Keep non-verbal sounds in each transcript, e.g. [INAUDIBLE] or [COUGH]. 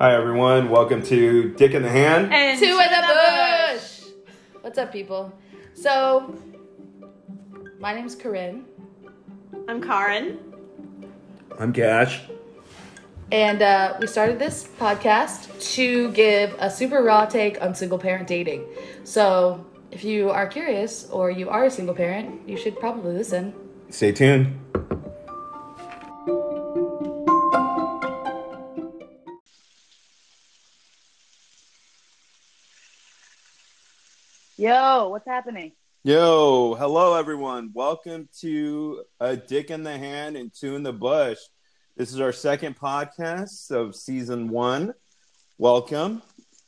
Hi everyone, welcome to Dick in the Hand. And Two in the bush. What's up, people? So, my name's Corinne, I'm Karin. I'm Cash. and uh, we started this podcast to give a super raw take on single parent dating. So, if you are curious or you are a single parent, you should probably listen. Stay tuned. Yo, what's happening? Yo, hello everyone. Welcome to a Dick in the Hand and Two in the Bush. This is our second podcast of season one. Welcome.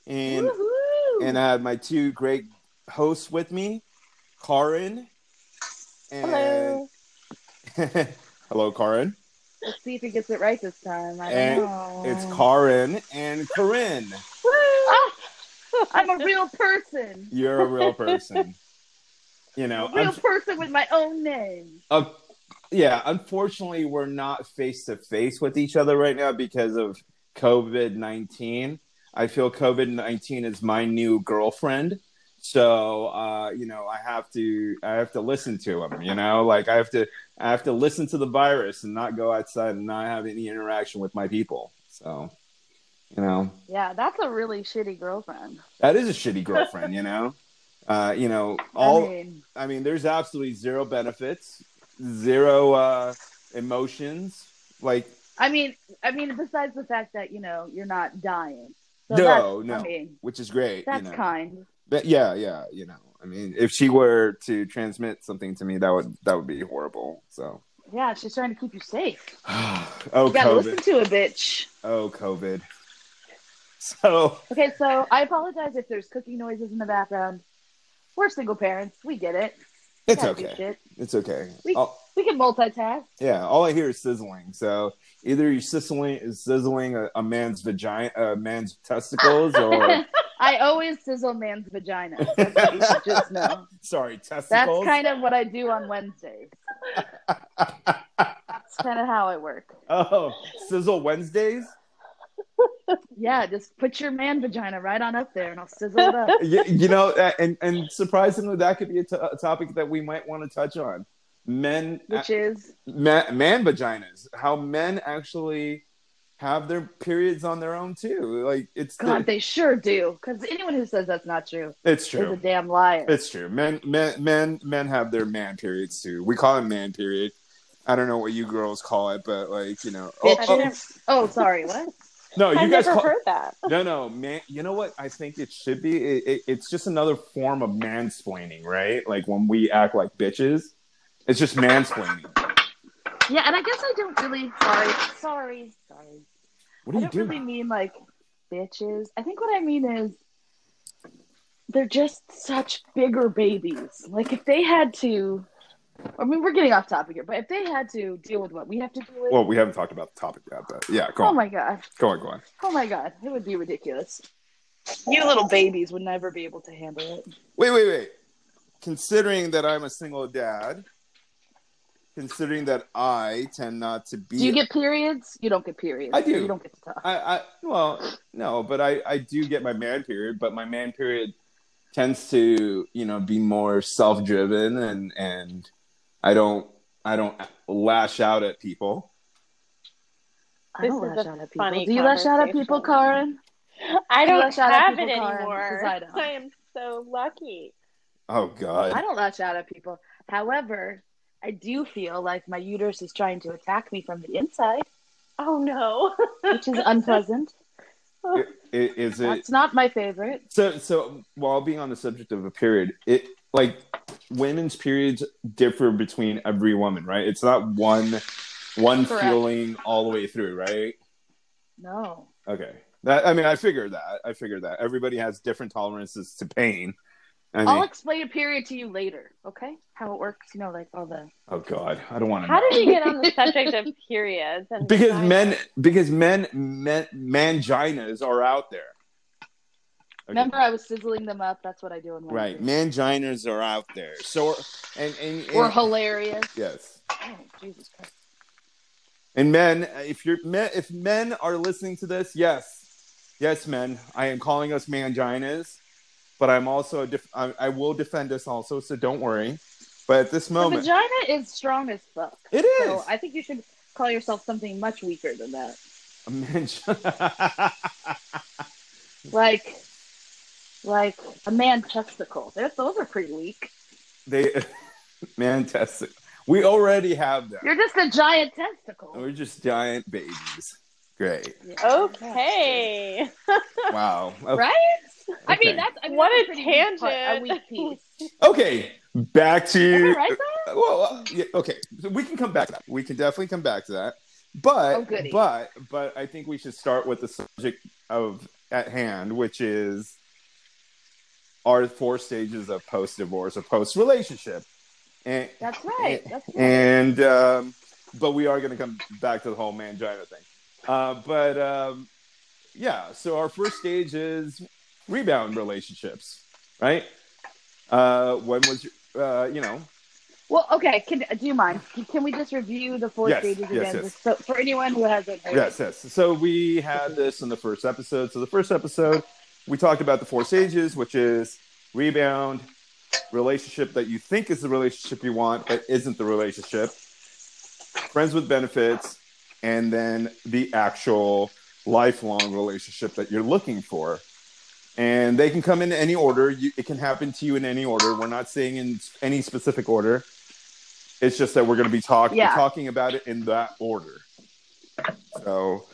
And Woohoo! and I have my two great hosts with me, Karin and Hello. [LAUGHS] hello, Karin. Let's see if he gets it right this time. I And know. it's Karin and Corinne. [LAUGHS] I'm a real person. You're a real person. You know, [LAUGHS] A real person with my own name. uh, yeah, unfortunately, we're not face to face with each other right now because of COVID 19. I feel COVID 19 is my new girlfriend. So, uh, you know, I have to, I have to listen to him, you know, like I have to, I have to listen to the virus and not go outside and not have any interaction with my people. So, you know, Yeah, that's a really shitty girlfriend. that is a shitty girlfriend, you know, [LAUGHS] uh, you know, all, I mean, I mean, there's absolutely zero benefits, zero uh, emotions. Like, I mean, I mean, besides the fact that you know you're not dying. So No, no. I mean, which is great. that's you know. kind. But yeah, yeah, you know. I mean, if she were to transmit something to me, that would that would be horrible. So, Yeah, she's trying to keep you safe. [SIGHS] oh You gotta listen to a bitch. oh COVID. So Okay, so I apologize if there's cooking noises in the background. We're single parents. We get it. it's okay. It's okay. We- We can multitask. yeah, all I hear is sizzling. So either you're sizzling is sizzling a, a man's vagina, a man's testicles, or [LAUGHS] I always sizzle man's vagina. That's what you should just [LAUGHS] know. sorry, testicles. That's kind of what I do on Wednesdays. [LAUGHS] That's kind of how I work. oh, sizzle Wednesdays. Yeah, just put your man vagina right on up there, and I'll sizzle it up. [LAUGHS] you, you know, and and surprisingly, that could be a, t- a topic that we might want to touch on. Men, Which is man, man vaginas, how men actually have their periods on their own too. Like it's God, they sure do. Because anyone who says that's not true it's true, is a damn liar. It's true. Men, men, men, men have their man periods too. We call it man period. I don't know what you girls call it, but like you know, oh, oh, Oh, sorry, what? No, you I've guys never call, heard that. No, no, man. You know what? I think it should be. It, it, it's just another form of mansplaining, right? Like when we act like bitches, it's just mansplaining. Yeah, and I guess I don't really. Sorry, sorry, sorry. What do are you don't doing? really mean like bitches. I think what I mean is they're just such bigger babies. Like if they had to, I mean, we're getting off topic here, but if they had to deal with what we have to deal with, Well, we haven't talked about the topic yet, but yeah, go oh on, my god, go on, go on. oh my god, it would be ridiculous. You little babies would never be able to handle it. Wait, wait, wait. Considering that I'm a single dad, considering that I tend not to be, Do you get periods? You don't get periods. I do. You don't get to talk. I, I well, no, but I, I do get my man period, but my man period tends to, you know, be more self driven and and I don't I don't lash out at people. I don't This is lash a out at people. Do you lash out at people, conversation. Karin? I don't lash out at have people, it anymore. because I don't. I am so lucky. Oh God. I don't lash out at people. However, I do feel like my uterus is trying to attack me from the inside, Oh no. which is unpleasant. I- i- Is it That's not my favorite. so? So while being on the subject of a period, it like women's periods differ between every woman, right? It's not one one Correct. feeling all the way through, right? No. Okay. That I mean, I figured that. I figured that everybody has different tolerances to pain. I I'll mean, explain a period to you later, okay? How it works, you know, like all the. oh God, I don't want to. How did you get on the [LAUGHS] subject of periods? Because vaginas? men because men men manginas are out there. Remember, I was sizzling them up. That's what I do in my Right, manginas are out there. So and and, and Or hilarious. yes, Oh, Jesus Christ. and men, if you're men, if men are listening to this, yes, yes, men, I am calling us manginas, but I'm also a def- I, I will defend us also, so don't worry. But at this The moment, vagina is strong as fuck. it is So I think you should call yourself something much weaker than that. a mangina. [LAUGHS] Like, like a man testicle. They're, those are pretty weak. they [LAUGHS] man testicle. We already have them. You're just a giant testicle. We're just giant babies. Great. Okay. [LAUGHS] Wow. Okay. [LAUGHS] Right? I mean, that's I mean, What that's a pretty weak part- A tangent. weak piece. Okay. Back to I right though? well, uh, yeah, okay. So we can come back to that. We can definitely come back to that. But Oh, but but I think we should start with the subject of at hand, which is our four stages of post divorce or post relationship. And That's right. That's right. and um, but we are going to come back to the whole mangina thing. Uh, but um, yeah, so our first stage is rebound relationships, right? Uh, when was uh, you know Well, okay. Can do you mind? Can, we just review the four Yes, stages yes, again, yes. so for anyone who hasn't heard? Yes, yes. So we had this in the first episode. So the first episode, we talked about the four stages, which is rebound, relationship that you think is the relationship you want, but isn't the relationship, friends with benefits, and then the actual lifelong relationship that you're looking for. And they can come in any order. You, it can happen to you in any order. We're not saying in any specific order. It's just that we're going to be talking Yeah. talking about it in that order. So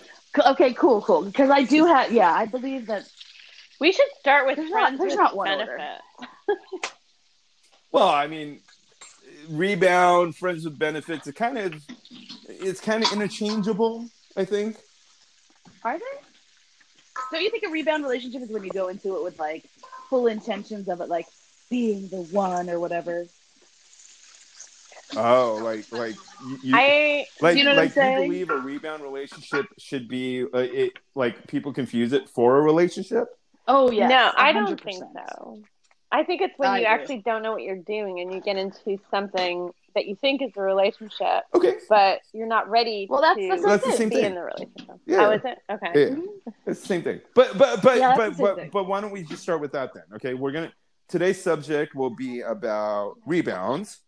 Okay. Cool. Cool. Because I do have. Yeah, I believe that. We should start with There's not- friends there's with not one order. [LAUGHS] Well, I mean, rebound, friends with benefits. It kind of, it's kind of interchangeable. I think. Are they? So you think a rebound relationship is when you go into it with like full intentions of it, like being the one or whatever? Oh, like like you, you I like you know what I'm like you believe a rebound relationship should be uh, it like people confuse it for a relationship. Oh yeah. no, I don't think so. I think it's when I you agree. actually don't know what you're doing and you get into something that you think is a relationship, Okay, but you're not ready Well, that's- to that's That's the it. same be thing. in the relationship. Yeah. Oh, is it? Okay. yeah, it's the same thing. But but but Yeah, but but, thing. but why don't we just start with that then? Okay, we're gonna today's subject will be about rebounds,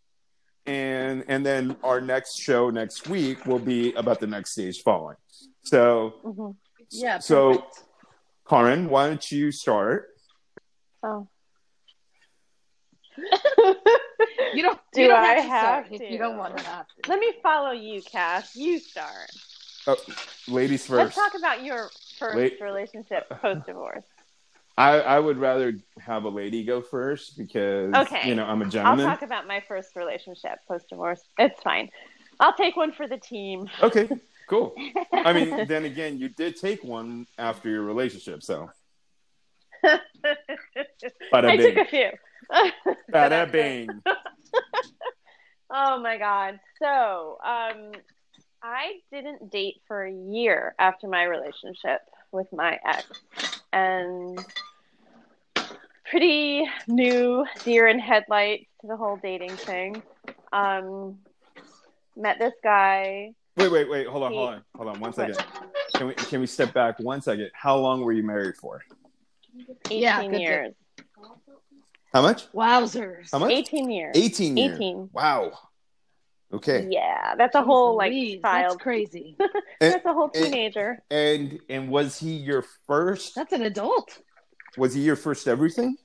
and and then our next show next week will be about the next stage following. So Mhm. Yeah. So- perfect. Karin, why don't you start? Oh. [LAUGHS] you don't. [LAUGHS] Do you don't I have to start have if to? you don't want to have to. Let me follow you, Cass. You start. Oh, ladies Let's talk about your first Wait. relationship [LAUGHS] post divorce. I, I would rather have a lady go first because Okay. you know I'm a I'll talk about my first relationship post divorce. It's fine. I'll take one for the team. Okay, cool. [LAUGHS] I mean, then again, you did take one after your relationship, so [LAUGHS] I took a few. [LAUGHS] bada bing. Oh my god. So, um, I didn't date for a year after my relationship with my ex, and pretty new deer in headlights to the whole dating thing. Um, met this guy. Wait, wait, wait. Hold on, hold on, hold on. One second. Can we can we step back one second? How long were you married for? 18 Yeah, good years. How much? Wowzers. How much? 18 years. 18 years. 18. Wow. Okay. Yeah, that's a whole like Louise, child. That's crazy. And, [LAUGHS] That's a whole and- teenager. and and was he your first? That's an adult. Was he your first everything?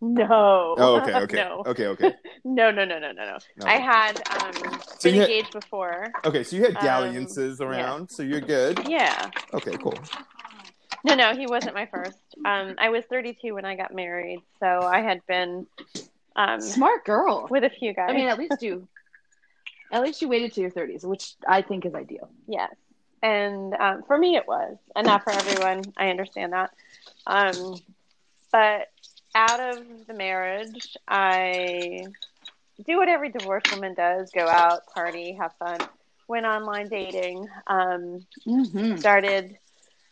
No. Oh, okay, [LAUGHS] okay, no. okay, okay. [LAUGHS] No, no, no, no, no, no. No. I had um So been you had- engaged before. Okay, so you had Um, dalliances around, so you're good. Yeah. Okay, cool. No, no, he wasn't my first. Um, I was 32 when I got married, so I had been um Smart girl. with a few guys. I mean, at least you. [LAUGHS] At least you waited to your thirties, which I think is ideal. yes, and um, for me it was, and not for everyone. I understand that. Um, but out of the marriage, I do what every divorced woman does: go out, party, have fun. Went online dating. Um, Mm-hmm. started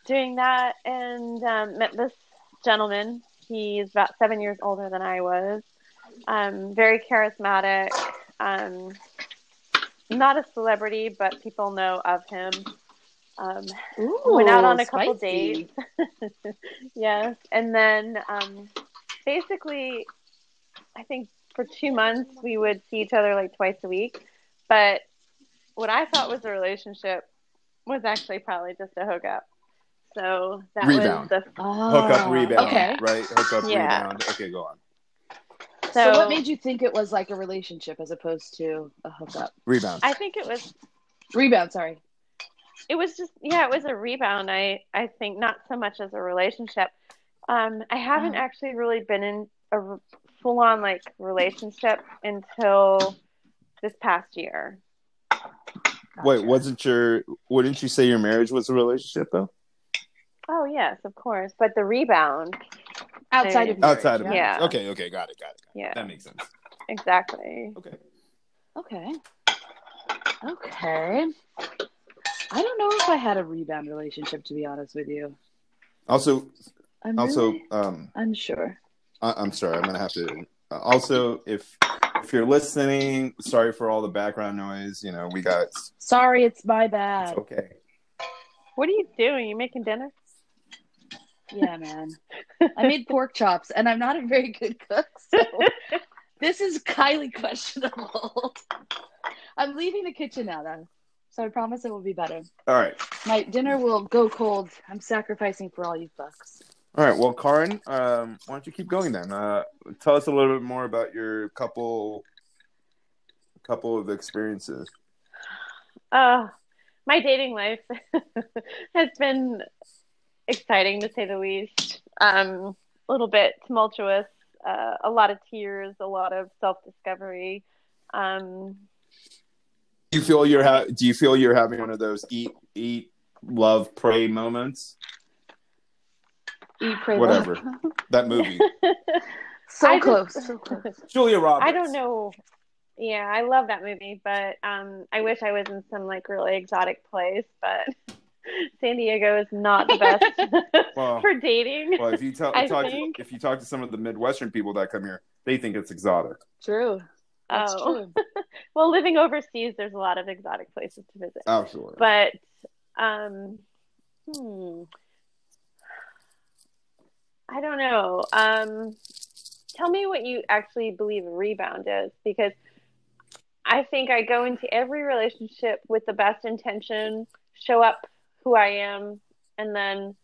doing that and um, met this gentleman. He's about seven years older than I was. Um, very charismatic. Um, not a celebrity, but people know of him. Um, Ooh, went out on a couple dates. [LAUGHS] yes, and then um, basically, I think for two months we would see each other like twice a week. But what I thought was a relationship was actually probably just a hookup. So that Rebound. was the Oh, Hook up, rebound. Okay. Right? Hook up, Yeah. rebound. Okay, go on. So, so, what made you think it was like a relationship as opposed to a hookup? Rebound. I think it was Rebound, sorry. it was just yeah it was a rebound i i think not so much as a relationship um i haven't Oh. actually really been in a full on like relationship until this past year Wait, wasn't your wouldn't you say your marriage was a relationship though? oh yes of course but the rebound outside of marriage, Outside of marriage. Yeah. Okay, okay, got it, got it. Got it. yeah That makes sense. exactly Okay. Okay. Okay. I don't know if I had a rebound relationship to be honest with you. Also, I'm also, really um, unsure. I, I'm sorry, I'm gonna have to. Uh, also, if if you're listening, sorry for all the background noise. You know, we got. Sorry, it's my It's bad. okay. what are you doing you making dinner Yeah, man. I made pork chops and I'm not a very good cook, so [LAUGHS] this is highly questionable. I'm leaving the kitchen now though. So I promise it will be better. All right, My dinner will go cold. I'm sacrificing for all you fucks. All right. Well, Karin, um, why don't you keep going then? Uh, tell us a little bit more about your couple, couple of experiences. uh my dating life [LAUGHS] has been exciting to say the least um a little bit tumultuous uh, a lot of tears a lot of self-discovery um Do you feel you're ha- Do you feel you're having one of those eat, eat, love, pray moments? Eat, pray, Whatever. That movie, [LAUGHS] So I just- close. So close. Julia Roberts. I don't know. Yeah, I love that movie, but um, I wish I was in some like really exotic place. But [LAUGHS] San Diego is not the best [LAUGHS] Well, for dating. well, if you tell, talk to, if you talk to some of the Midwestern people that come here, they think it's exotic. True. That's oh, true. well, living overseas, there's a lot of exotic places to visit. Absolutely. But um, hmm, I don't know. Um, tell me what you actually believe a rebound is, because I think I go into every relationship with the best intention, show up who I am, and then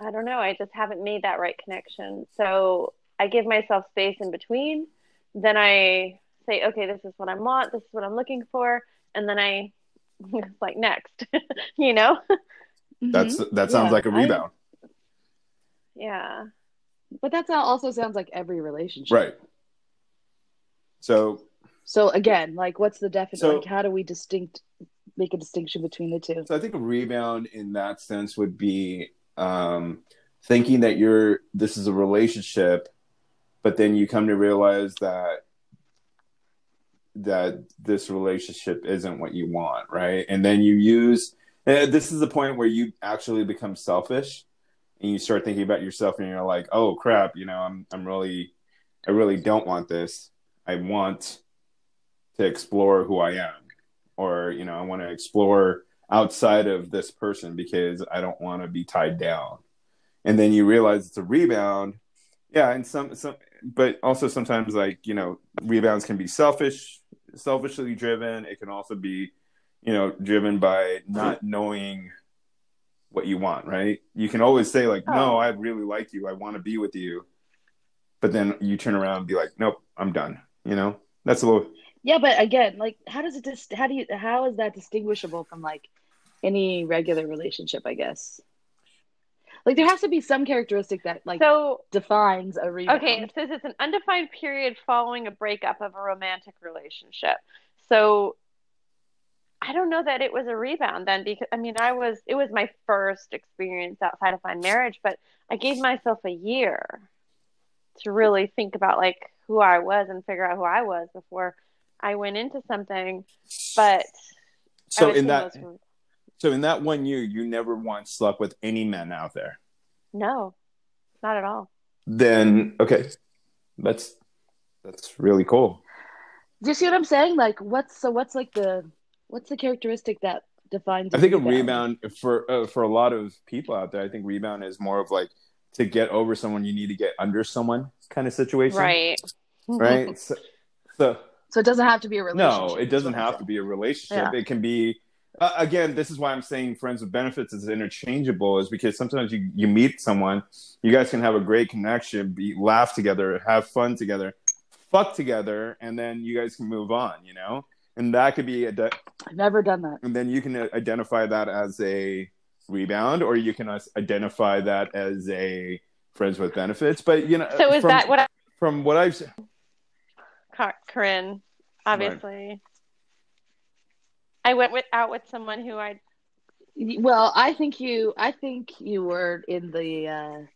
I don't know. I just haven't made that right connection. So I give myself space in between. Then I say, okay, this is what I want. This is what I'm looking for, and then I [LAUGHS] it's like next, [LAUGHS] you know? That's that sounds Yeah, like a rebound, Yeah. But that also sounds like every relationship. right? So, So again, like, what's the definition? So- like, how do we distinct make a distinction between the two? so I think a rebound in that sense would be um, thinking that you're this is a relationship, but then you come to realize that that this relationship isn't what you want, right? And then you use this is the point where you actually become selfish and you start thinking about yourself and you're like, "Oh crap, you know, I'm I'm really I really don't want this. I want to explore who I am or, you know, I want to explore outside of this person because I don't want to be tied down." And then you realize it's a rebound. Yeah, and some some but also sometimes like, you know, rebounds can be selfish, selfishly driven. It can also be, you know, driven by not knowing what you want, right? You can always say like, "No, Oh. I really like you. I want to be with you." But then you turn around and be like, "Nope, I'm done." You know? That's a little Yeah, but again, like, how does it just? How do you? How is that distinguishable from like any regular relationship? I guess. Like, there has to be some characteristic that like So, defines a rebound. okay, it says it's an undefined period following a breakup of a romantic relationship. So, I don't know that it was a rebound then because I mean, I was it was my first experience outside of my marriage, but I gave myself a year to really think about like who I was and figure out who I was before I went into something. But so in that those- so in that one year you never once slept with any men out there. no, not at all. Then okay. That's that's really cool. Do you see what I'm saying? Like, what's so? What's like the? What's the characteristic that defines. I think a rebound for uh, for a lot of people out there. I think rebound is more of like to get over someone. You need to get under someone kind of situation, Right. Right. so, so So it doesn't have to be a relationship. no, it doesn't have to be a relationship. It can be. Uh, again, this is why I'm saying friends with benefits is interchangeable, is because sometimes you, you meet someone, you guys can have a great connection, be laugh together, have fun together, fuck together, and then you guys can move on, you know. And that could be a, de- I've never done that. and then you can uh, identify that as a rebound, or you can uh, identify that as a friends with benefits. But you know, So is from, that what I, from what I've s- Corinne? Obviously. I went with, out with someone who I Well, I think you. I think you were in the. uh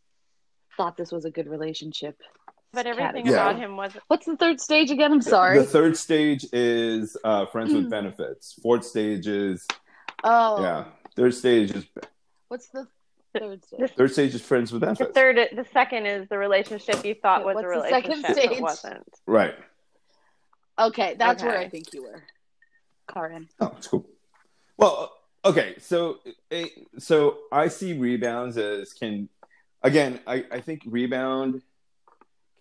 Thought this was a good relationship. But everything Yeah. about him was What's the third stage again? I'm sorry. The third stage is uh, friends with benefits. Fourth stage is oh, yeah. Third stage is What's the third stage? the, third stage is friends with the benefits. third the second is the relationship you thought Okay, was a what's the second relationship stage? but wasn't. Right. Okay, that's where I think you were, Karin. Oh, that's cool. Well, okay. So, eh, so I see rebounds as can again. I I think rebound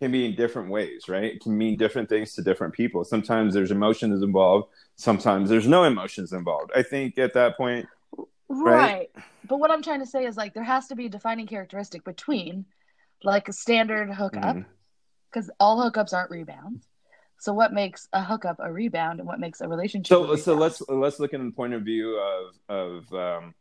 can be in different ways, right? It can mean different things to different people. Sometimes there's emotions involved. Sometimes there's no emotions involved. I think at that point, Right. But what I'm trying to say is like there has to be a defining characteristic between like a standard hookup because all hookups aren't rebounds. So what makes a hookup a rebound and what makes a relationship? so a so let's let's look in the point of view of of um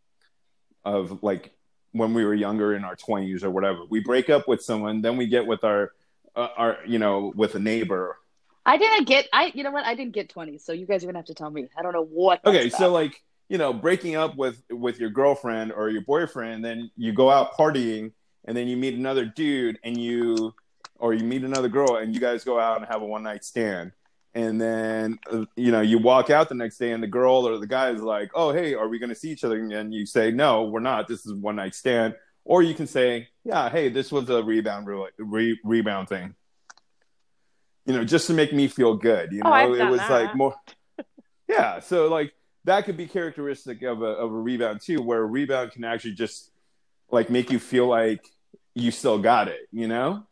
of like when we were younger in our 20s or whatever we break up with someone then we get with our uh, our you know with a neighbor. I didn't get I you know what? I didn't get 20 so you guys are gonna have to tell me. I don't know what. okay so about. like you know breaking up with with your girlfriend or your boyfriend then you go out partying and then you meet another dude and you or you meet another girl and you guys go out and have a one night stand. And then uh, you know you walk out the next day and the girl or the guy is like oh hey are we going to see each other and you say no we're not. This is one night stand. Or you can say yeah hey this was a rebound re- re- rebound thing you know just to make me feel good you Oh, know I've it was that. like more [LAUGHS] yeah so like that could be characteristic of a, of a rebound too where a rebound can actually just like make you feel like you still got it you know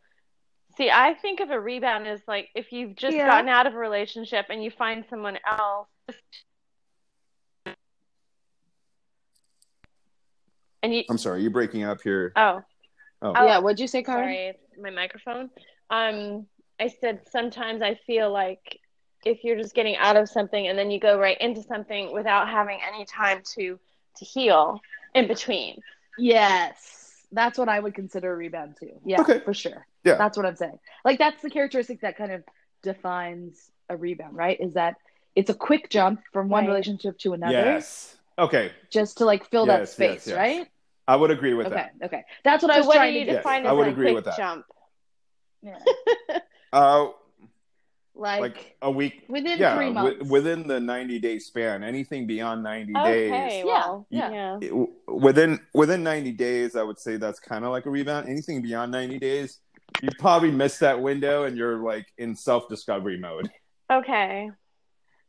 See, I think of a rebound as like if you've just Yeah. gotten out of a relationship and you find someone else. And you i'm sorry you're breaking up here oh oh, Oh, yeah, what'd you say, Karin? sorry, my microphone. Um, I said sometimes I feel like if you're just getting out of something and then you go right into something without having any time to to heal in between. Yes, that's what I would consider a rebound too. Yeah, Okay. for sure. Yeah. that's what I'm saying. Like that's the characteristic that kind of defines a rebound, right? Is that it's a quick jump from one Right. relationship to another, yes okay just to like fill that Yes, yes, space, yes. right? I would agree with Okay, that okay, okay. that's what I was what trying you to get. Yes, define I as would a agree quick with that. jump? Yeah. [LAUGHS] uh Like, like a week within yeah three wi- months. within the 90 day span anything beyond 90 Okay, days well, Yeah. yeah. within within 90 days i would say that's kind of like a rebound anything beyond 90 days you probably missed that window and you're like in self-discovery mode Okay.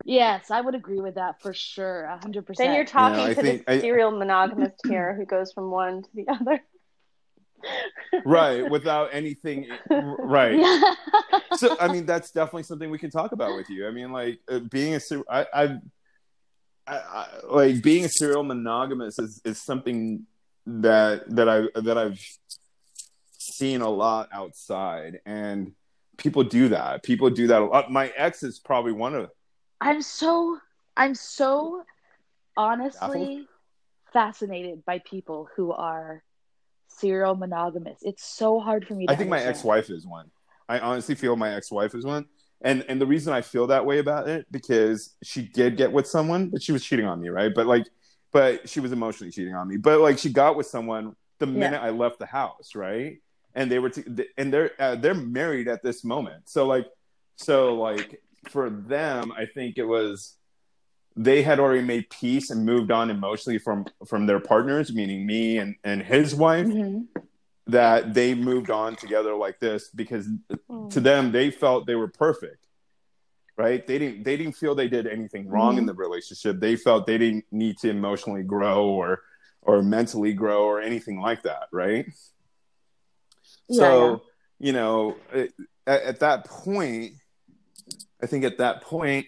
Yes, I would agree with that for sure, a hundred percent. Then you're talking I to think- the I- serial monogamist here who goes from one to the other. right without anything right Yeah. [LAUGHS] so i mean that's definitely something we can talk about with you i mean like uh, being a ser- I, I've I, I, like being a serial monogamous is, is something that that i that i've seen a lot outside and people do that people do that a lot my ex is probably one of I'm so I'm so honestly fascinated by people who are serial monogamous. It's so hard for me to i think my ex-wife is one. I honestly feel my ex-wife is one. And and the reason i feel that way about it because she did get with someone but she was cheating on me right? But like but she was emotionally cheating on me. But like she got with someone the minute i left the house right? And they were t- and they're uh, they're married at this moment. So like so like for them i think it was they had already made peace and moved on emotionally from from their partners meaning me and and his wife Mhm. that they moved on together like this because Mm. to them they felt they were perfect right? They didn't they didn't feel they did anything wrong in Mhm. the relationship. They felt they didn't need to emotionally grow or or mentally grow or anything like that, right? Yeah, so you know, at, at that point, I think at that point,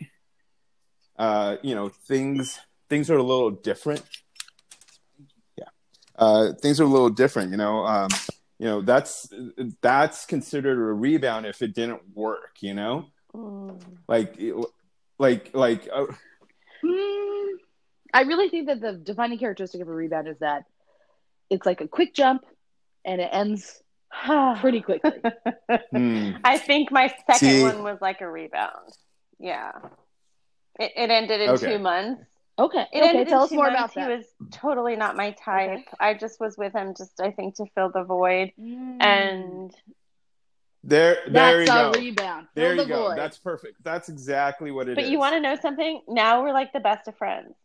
uh, you know, things things are a little different. Yeah, uh, things are a little different. You know, um, you know that's that's considered a rebound if it didn't work. You know, Mm. like like like uh, Mm, I really think that the defining characteristic of a rebound is that it's like a quick jump and it ends [SIGHS] pretty quickly. hmm. [LAUGHS] I think my second See- one was like a rebound. Yeah. It, it ended in Okay. two months. Okay. It okay, ended tell in us two more months. about that. He was totally not my type. Okay. I just was with him just I think to fill the void. Mm. And there there you that's go. rebound. There Fill you the go. void. That's perfect. That's exactly what it is. but you want to know something? Now we're like the best of friends.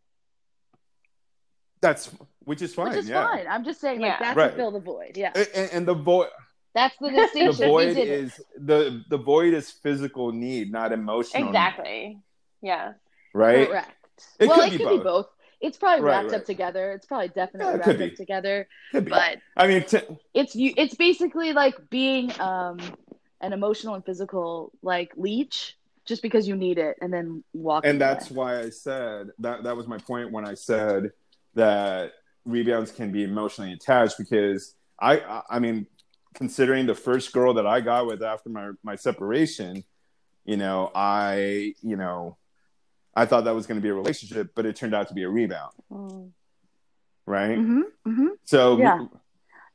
That's which is fine. Which is yeah. fine. I'm just saying, like Yeah. that's Right. to fill the void. Yeah, And, and- and the void, that's the the distinction. We void did it. is the the void is physical need, not emotional. need, Exactly. Yeah. right. correct. It well, could it be could both. be both. It's probably Right, wrapped right. up together. It's probably definitely Yeah, it wrapped could up together. Could be. But I mean, t- it's you. It's basically like being um an emotional and physical like leech, just because you need it, and then walk. and that's why I said that that was my point when I said that rebounds can be emotionally attached because I I, mean considering the first girl that I got with after my my separation, you know, I you know I thought that was going to be a relationship, but it turned out to be a rebound, Mm. right? Mm-hmm, mm-hmm. So Yeah.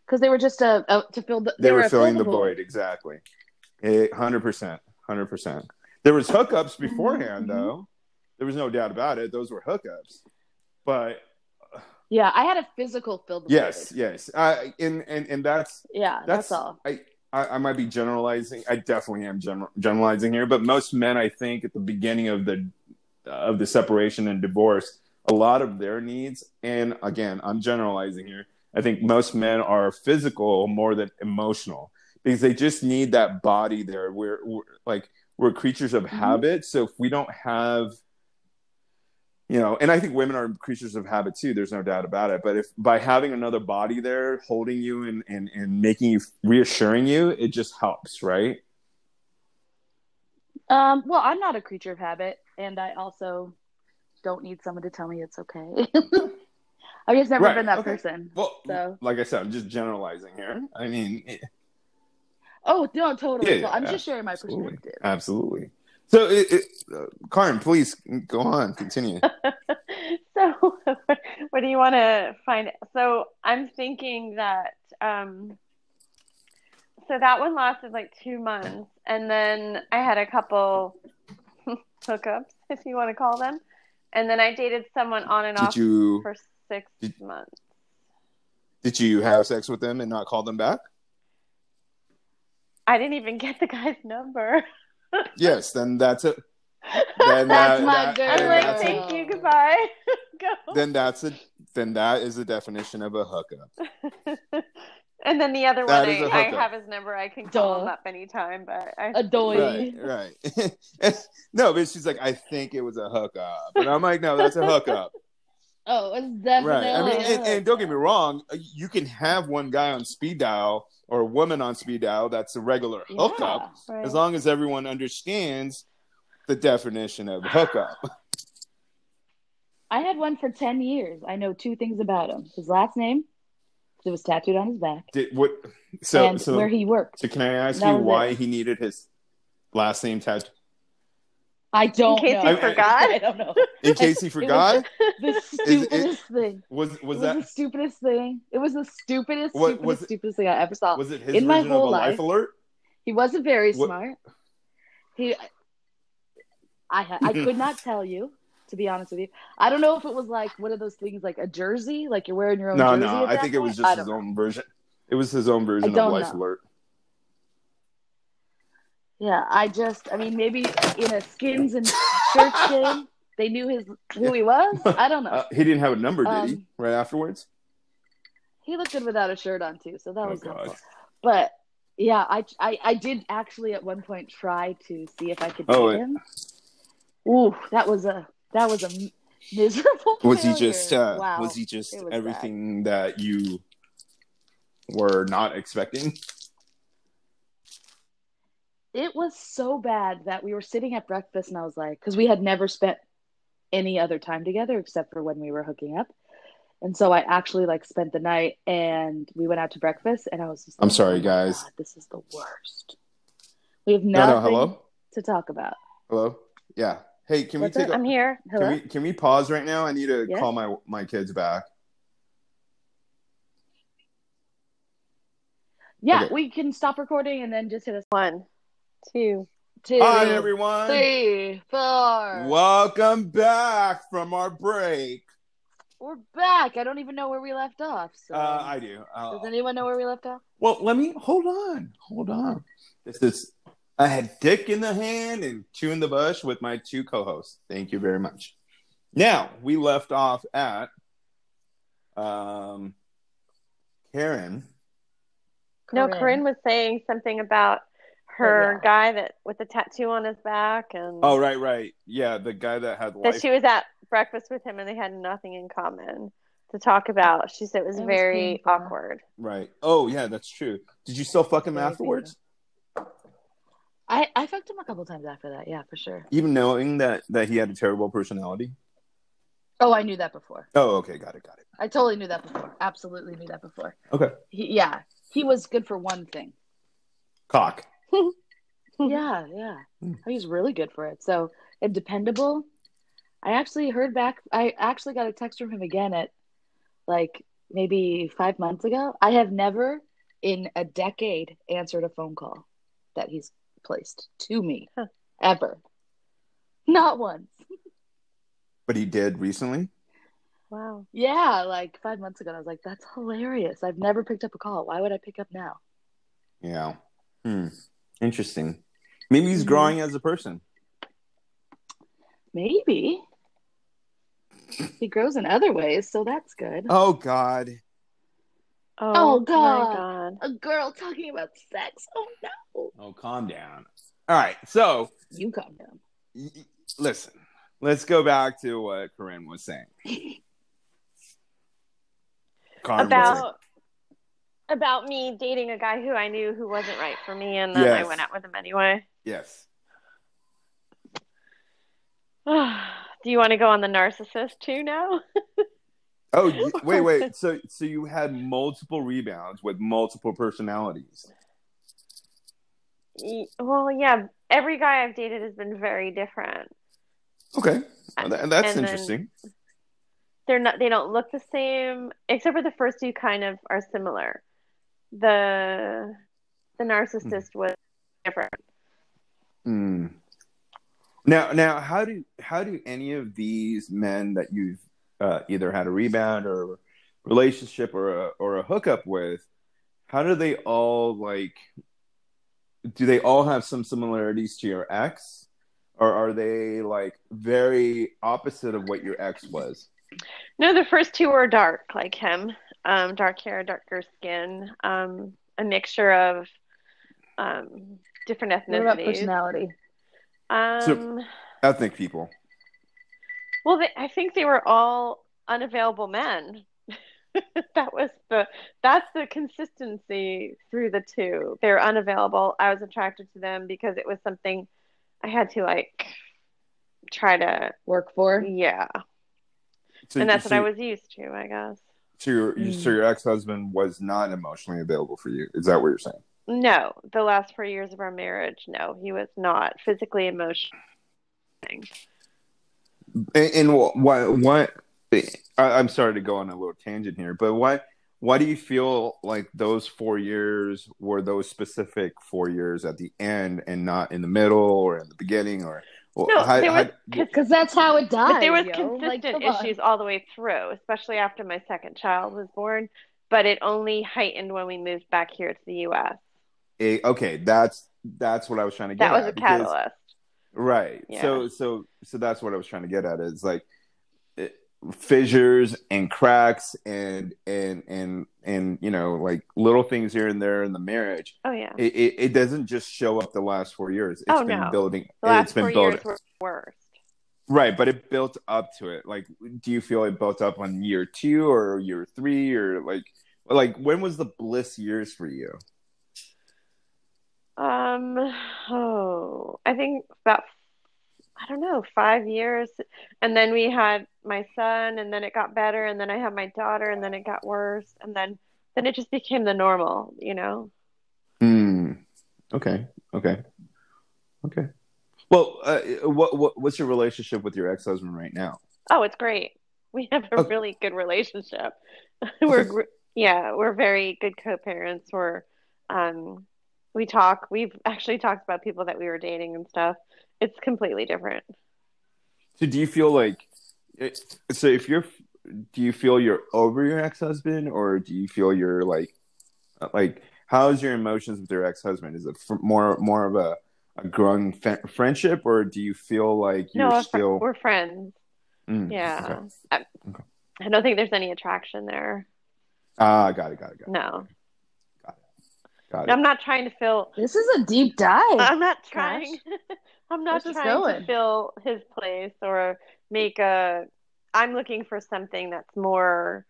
Because they were just a, a to fill the. they, were were filling the void exactly, hundred percent, hundred percent. There was hookups beforehand, Mhm. though. There was no doubt about it. Those were hookups, but Yeah, I had a physical fill the yes, void. yes, uh, and and and that's Yeah, that's, that's, all. I, I I might be generalizing. I definitely am general, generalizing here, but most men, I think, at the beginning of the of the separation and divorce, a lot of their needs, and again, I'm generalizing here. I think most men are physical more than emotional because they just need that body there. We're, we're like we're creatures of Mhm. habit, so if we don't have you know, and I think women are creatures of habit too. There's no doubt about it. But if by having another body there holding you and, and, and making you reassuring you, it just helps, right? Um, well, I'm not a creature of habit, and I also don't need someone to tell me it's okay. [LAUGHS] I've just never Right, been that okay. person. Well, So- like I said, I'm just generalizing here. I mean, it- Oh no, totally. Yeah, So I'm yeah, just sharing my absolutely, perspective. absolutely. So, it, it, uh, Karin, please go on, continue. [LAUGHS] so [LAUGHS] what do you want to find so i'm thinking that um so that one lasted like two months and then i had a couple [LAUGHS] hookups if you want to call them and then i dated someone on and off you for six Did- months did you have sex with them and not call them back? i didn't even get the guy's number Yes, then that's it. [LAUGHS] Then That's that- my that- girl. i'm then like that's a- thank you goodbye [LAUGHS] go then that's a then that is the definition of a hookup. [LAUGHS] and then the other That one I, a I, I hookup. have his number i can call him up anytime but i A doy. Right, right. no, but she's like, I think it was a hookup, and I'm like, no, that's a hookup. Oh, it's definitely. right. I mean, and, and don't get me wrong, you can have one guy on speed dial or a woman on speed dial that's a regular hookup, Yeah. Right. as long as everyone understands the definition of hookup. I had one for ten years. I know two things about him: his last name it was tattooed on his back, Did what? So, and so, where he worked. so can I ask That you why it. he needed his last name tattooed? I don't case know. he I- I- forgot? [LAUGHS] I don't know. In case he forgot, [LAUGHS] The it- stupidest thing. was It was was that the stupidest thing. It was the stupidest, What- stupidest, was it- stupidest thing I ever saw. was it his In my version of a whole life life- alert? He wasn't very What- smart. He, I, ha- I [LAUGHS] could not tell you, to be honest with you. I don't know if it was like one of those things, like a jersey, like you're wearing your own No, jersey. no, I that think it was just his know. own version. It was his own version of life know. alert. Yeah, I just, I mean, maybe in a skins and shirts [LAUGHS] game, they knew his who he was. I don't know. Uh, he didn't have a number, did he? Um, Right afterwards. He looked good without a shirt on too, so that Oh was God. helpful. But yeah, I, I I did actually at one point try to see if I could Oh, him. Ooh, that was a that was a miserable. Was he just uh, wow. was he just was everything that you were not expecting? It was so bad that we were sitting at breakfast, and I was like, because we had never spent any other time together except for when we were hooking up. And so I actually like spent the night, and we went out to breakfast, and I was just. I'm sorry, "Oh guys. God, this is the worst. We have No, nothing no, hello, to talk about. hello, yeah. Hey, can What's we take that? a I'm here. Hello. can we can we pause right now? I need to Yeah. call my my kids back. yeah, Okay. we can stop recording and then just hit us. One, two. Two, Hi everyone. three, four. Welcome back from our break. We're back. I don't even know where we left off. So. Uh, I do. Uh, Does anyone know where we left off? well, let me hold on. Hold on. This is I had dick in the hand and two in the bush with my two co-hosts. Thank you very much. Now we left off at um Karin. No, Corinne was saying something about her yeah. guy that with the tattoo on his back, and Oh right, right. Yeah, the guy that had that life. she was at breakfast with him, and they had nothing in common to talk about. She said it was That was very painful. awkward. Right. Oh yeah, that's true. Did you still fuck him Very afterwards? I I fucked him a couple times after that. Yeah, for sure. Even knowing that that he had a terrible personality? Oh, I knew that before. Oh, okay, got it, got it. I totally knew that before. Absolutely knew that before. Okay. He, yeah, he was good for one thing. Cock. Yeah, yeah. He's really good for it. So, and dependable. I actually heard back. I actually got a text from him again at like maybe five months ago. I have never in a decade answered a phone call that he's placed to me Huh. ever. Not once. But he did recently? Wow. Yeah, like five months ago. I was like, that's hilarious. I've never picked up a call. Why would I pick up now? Yeah. Hmm. Interesting. Maybe he's Mhm. growing as a person. Maybe. He grows in other ways, so that's good. Oh God. Oh, Oh, God. God. A girl talking about sex. Oh no. Oh, calm down. All right. So You calm down. y- y- listen. Let's go back to what Corinne was saying. [LAUGHS] Corinne was saying- About me dating a guy who I knew who wasn't right for me, and then I went out with him anyway. yes. [SIGHS] Do you want to go on the narcissist too now? [LAUGHS] Oh, you, wait, wait. [LAUGHS] So, so you had multiple rebounds with multiple personalities. Well, yeah. Every guy I've dated has been very different. Okay, Well, that's And then- interesting. They're not. They don't look the same, except for the first two. Kind of are similar. The the narcissist was different. Hmm. Now, now, how do how do any of these men that you've uh, either had a rebound or relationship or a or a hookup with, how do they all like? Do they all have some similarities to your ex, or are they like very opposite of what your ex was? No, the first two were dark, like him. Um, dark hair, darker skin, um, a mixture of um, different What about personality? Um, Ethnic people. well, they, I think they were all unavailable men. [LAUGHS] that was the that's the consistency through the two. They were unavailable. I was attracted to them because it was something I had to like try to Work for? yeah, So, and that's so, what I was used to, I guess. So your so mm. your ex husband was not emotionally available for you. Is that what you're saying? No, the last four years of our marriage, no, he was not physically emotional. And, and what what I, I'm sorry to go on a little tangent here, but why why do you feel like those four years were those specific four years at the end and not in the middle or in the beginning or well, No, how- was, how- Because that's how it dies. but there was yo. Like, consistent on. issues all the way through, especially after my second child was born. But it only heightened when we moved back here to the U.S. okay, that's that's what I was trying to get That was at a because- catalyst. Right. Yeah. So so so that's what I was trying to get at is like it, fissures and cracks and and and and you know like little things here and there in the marriage. Oh yeah, It it, it doesn't just show up the last four years. It's Oh, been no. building. the last it's been four building. years were worst. Right, but it built up to it. Like, do you feel it built up on year two or year three or like, like when was the bliss years for you? Um, oh, I think about, I don't know, five years. And then we had my son, and then it got better, and then I had my daughter, and then it got worse, and then then it just became the normal, you know. Hmm. Okay. Okay. Okay. Well, uh, what, what what's your relationship with your ex husband right now? Oh, it's great. We have a Okay. really good relationship. [LAUGHS] we're yeah, we're very good co-parents. We're um we talk. We've actually talked about people that we were dating and stuff. It's completely different. So, do you feel like, it, so if you're, do you feel you're over your ex husband, or do you feel you're like, uh, like, how's your emotions with your ex husband? Is it f- more more of a a growing fe- friendship, or do you feel like you're no, we're fr- still? we're friends. Mm, Yeah. okay. I, Okay. I don't think there's any attraction there. Ah, got it, got it, got it, No. got it. I'm not trying to fill This is a deep dive. I'm not trying. [LAUGHS] I'm not Where's trying to fill his place or make a. I'm looking for something that's more,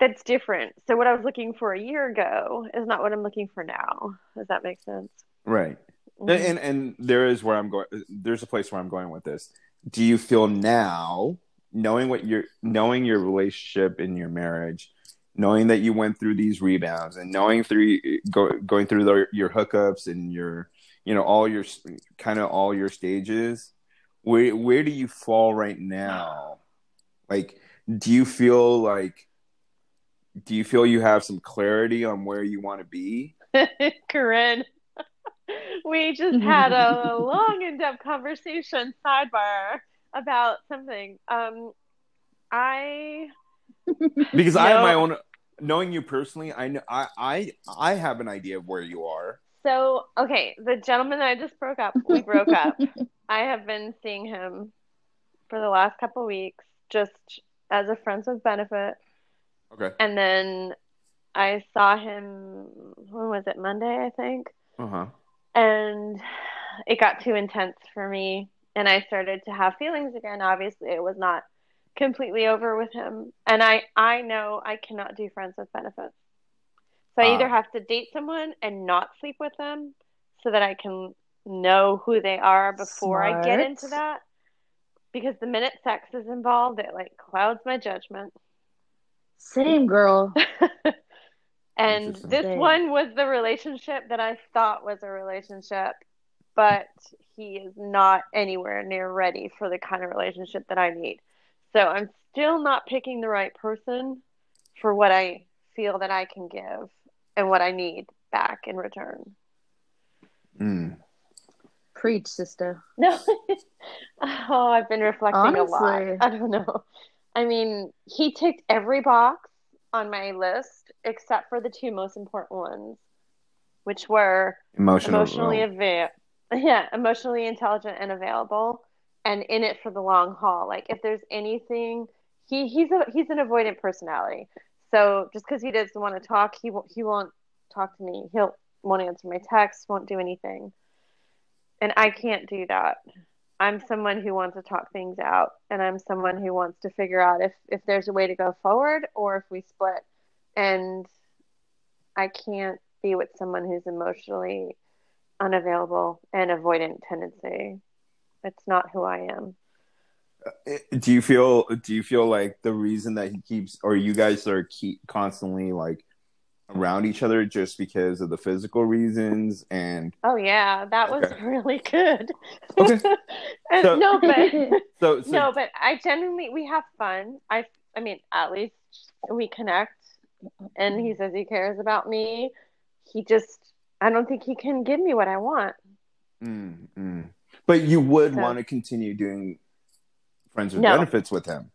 that's different. So what I was looking for a year ago is not what I'm looking for now. Does that make sense? Right. Mhm. And and there is where I'm going. There's a place where I'm going with this. Do you feel now, knowing what your knowing your relationship in your marriage, knowing that you went through these rebounds, and knowing through go, going through the, your hookups and your you know all your kind of all your stages, where where do you fall right now? Like, do you feel like do you feel you have some clarity on where you want to be? [LAUGHS] Corinne, [LAUGHS] we just [LAUGHS] had a long, in-depth conversation sidebar about something. Um, I because I have my own knowing you personally I know I, I I have an idea of where you are so okay. The gentleman that I just broke up, we broke up. [LAUGHS] I have been seeing him for the last couple weeks, just as a friends with benefit. okay And then I saw him, when was it? Monday, I think. uh-huh And it got too intense for me. And I started to have feelings again. Obviously, it was not completely over with him. And I, I know I cannot do friends with benefits. So I either uh, have to date someone and not sleep with them so that I can know who they are before I get into that. Because the minute sex is involved, it like clouds my judgment. Same girl. [LAUGHS] and this Same. one was the relationship that I thought was a relationship, but he is not anywhere near ready for the kind of relationship that I need. So I'm still not picking the right person for what I feel that I can give and what I need back in return. Mm. Preach, sister. No. [LAUGHS] oh, I've been reflecting a lot. [LAUGHS] I don't know. I mean, he ticked every box on my list except for the two most important ones, which were emotional emotionally avail [LAUGHS] yeah, emotionally intelligent and available and in it for the long haul. Like if there's anything he he's a he's an avoidant personality. So just because he doesn't want to talk, he won't he won't talk to me. He'll won't answer my texts, won't do anything. And I can't do that. I'm someone who wants to talk things out and I'm someone who wants to figure out if if there's a way to go forward or if we split. And I can't be with someone who's emotionally unavailable and avoidant tendency. It's not who I am. Do you feel do you feel like the reason that he keeps or you guys are keep constantly like around each other just because of the physical reasons and Oh yeah, that was Okay. really good. Okay. [LAUGHS] And- So- no, but [LAUGHS] so, so no, but I genuinely we have fun. I I mean, at least we connect, and he says he cares about me. He just I don't think he can give me what I want. Mm, mm. but you would So- want to continue doing friends with No. benefits with him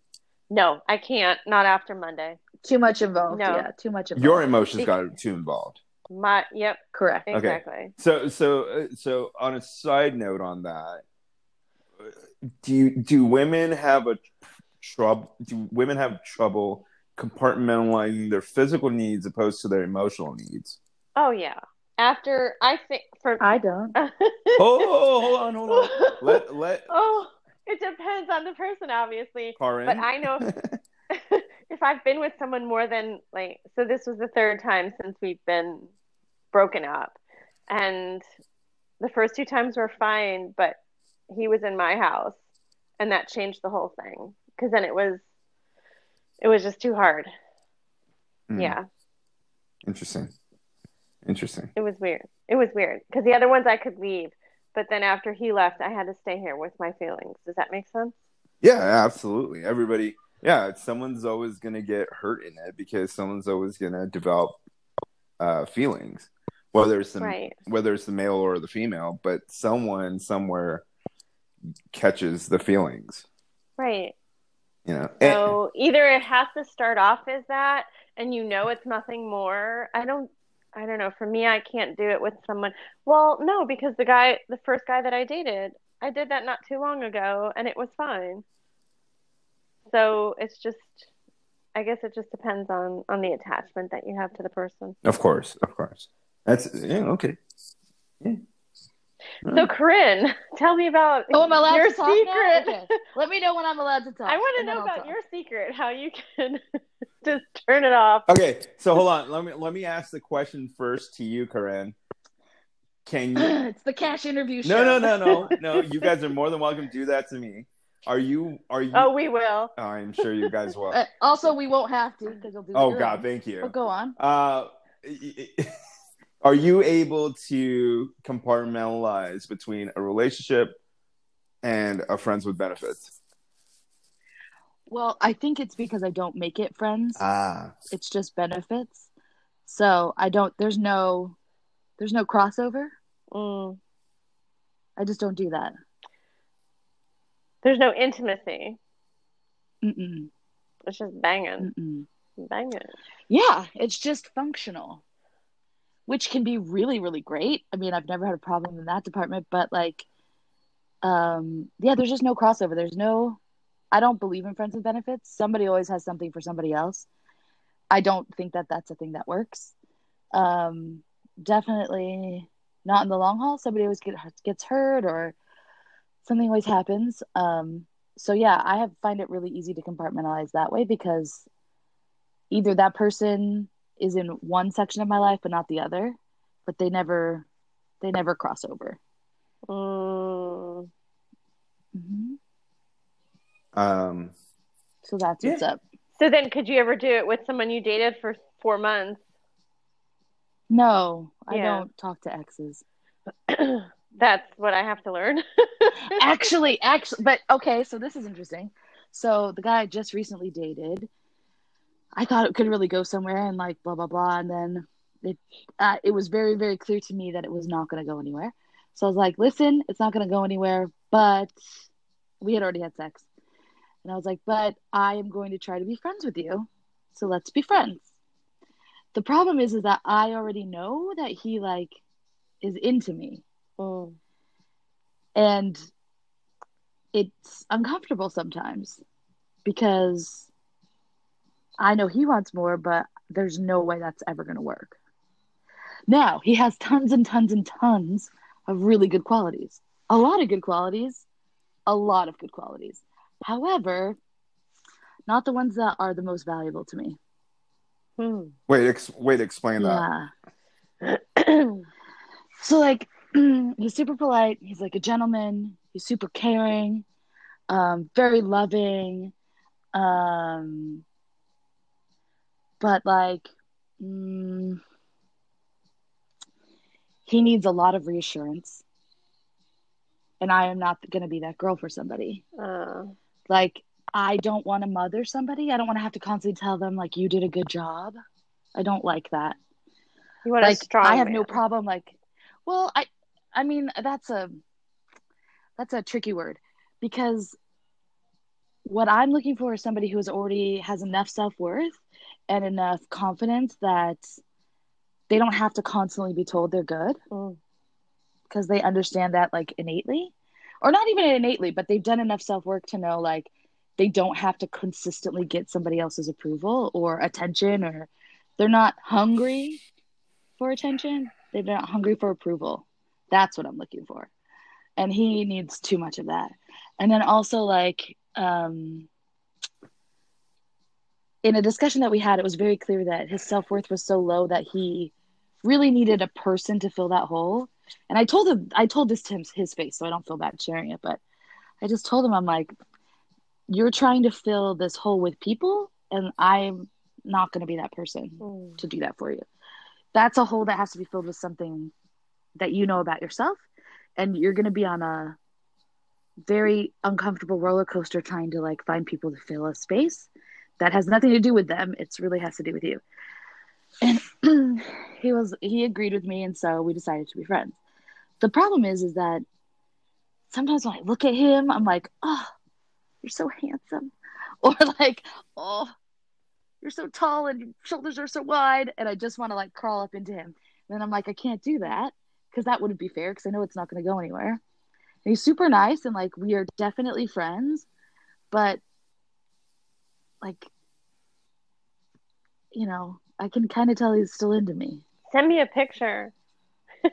No, I can't. Not after Monday. Too much involved. No. Yeah, too much involved. your emotions got too involved My yep, Correct. Okay. exactly. So, so, uh, so, on a side note on that, uh, do you do women have a trouble? Do women have trouble compartmentalizing their physical needs opposed to their emotional needs? Oh yeah. After I think for I don't. Oh, hold on, hold on. [LAUGHS] Let let oh, it depends on the person, obviously. Karin? But I know if, [LAUGHS] if I've been with someone more than like, so this was the third time since we've been broken up, and the first two times were fine, but he was in my house, and that changed the whole thing because then it was, it was just too hard. Hmm. Yeah, Interesting. Interesting. it was weird. It was weird because the other ones I could leave, but then after he left, I had to stay here with my feelings. Does that make sense? Yeah, absolutely. Everybody, yeah, someone's always going to get hurt in it because someone's always going to develop uh, feelings, whether it's the, Right. whether it's the male or the female, but someone somewhere catches the feelings, Right. you know. And- So either it has to start off as that, and you know it's nothing more. I don't. I don't know. For me, I can't do it with someone. Well, no, because the guy, the first guy that I dated, I did that not too long ago, and it was fine. So it's just, I guess it just depends on on the attachment that you have to the person. of course, of course. That's yeah, okay. Yeah. So, Corinne, [LAUGHS] tell me about Oh, am I allowed your to talk now? secret. Okay. Let me know when I'm allowed to talk. I want to and then know I'll about talk. your secret, how you can [LAUGHS] [LAUGHS] just turn it off. Okay, so hold on. Let me let me ask the question first to you, Karin. Can you [LAUGHS] it's the cash interview show. No, no, no, no, no. You guys are [LAUGHS] more than welcome to do that to me. Are you? Are you? Oh, we will. I'm sure you guys will. Uh, also, we won't have to because you'll do. Oh God, own. thank you. But go on. Uh, are you able to compartmentalize between a relationship and a friends with benefits? Well, I think it's because I don't make it friends. Ah, it's just benefits. So I don't. There's no. There's no crossover. Mm. I just don't do that. There's no intimacy. Mm-mm. It's just banging, Mm-mm. banging. Yeah, it's just functional, which can be really, really great. I mean, I've never had a problem in that department, but like, um, yeah, there's just no crossover. There's no, I don't believe in friends with benefits. Somebody always has something for somebody else. I don't think that that's a thing that works. Um, definitely not in the long haul. Somebody always get, gets hurt or something always happens. Um, so yeah, I have find it really easy to compartmentalize that way because either that person is in one section of my life but not the other, but they never they never cross over. Mm. hmm um, So that's what's up. So then, could you ever do it with someone you dated for four months? No, I Yeah. don't talk to exes. [CLEARS THROAT] That's what I have to learn. [LAUGHS] actually, actually, but okay. So this is interesting. So the guy I just recently dated, I thought it could really go somewhere and like blah blah blah, and then it uh, it was very very clear to me that it was not going to go anywhere. So I was like, listen, it's not going to go anywhere. But we had already had sex, and I was like, but I am going to try to be friends with you. So let's be friends. The problem is, is that I already know that he like is into me Mm. and it's uncomfortable sometimes because I know he wants more, but there's no way that's ever going to work. Now, he has tons and tons and tons of really good qualities. A lot of good qualities, a lot of good qualities. However, not the ones that are the most valuable to me. Hmm. wait, ex- wait, explain that. Yeah. [CLEARS THROAT] So like [CLEARS THROAT] he's super polite. He's like a gentleman. He's super caring, um, very loving. Um, but like, mm, he needs a lot of reassurance, and I am not going to be that girl for somebody. Uh, Like, I don't want to mother somebody. I don't want to have to constantly tell them like you did a good job. I don't like that you want a like strong I have man. no problem like well I I mean that's a that's a tricky word because what I'm looking for is somebody who has already has enough self-worth and enough confidence that they don't have to constantly be told they're good Mm. because they understand that like innately or not even innately but they've done enough self-work to know like they don't have to consistently get somebody else's approval or attention or they're not hungry for attention. They're not hungry for approval. That's what i'm looking for. And he needs too much of that. And then also like um in a discussion that we had it was very clear that his self-worth was so low that he really needed a person to fill that hole and i told him i told this to him his face so i don't feel bad sharing it but i just told him i'm like you're trying to fill this hole with people and i'm not going to be that person Mm. to do that for you. That's a hole that has to be filled with something that you know about yourself and you're going to be on a very uncomfortable roller coaster trying to like find people to fill a space that has nothing to do with them. It's really has to do with you and [CLEARS THROAT] he was he agreed with me and so we decided to be friends. The problem is is that sometimes when i look at him i'm like oh you're so handsome. [LAUGHS] Or like oh you're so tall and your shoulders are so wide and i just want to like crawl up into him. And then i'm like i can't do that because that wouldn't be fair because i know it's not going to go anywhere. And he's super nice and like we are definitely friends but like you know i can kind of tell he's still into me. Send me a picture. [LAUGHS]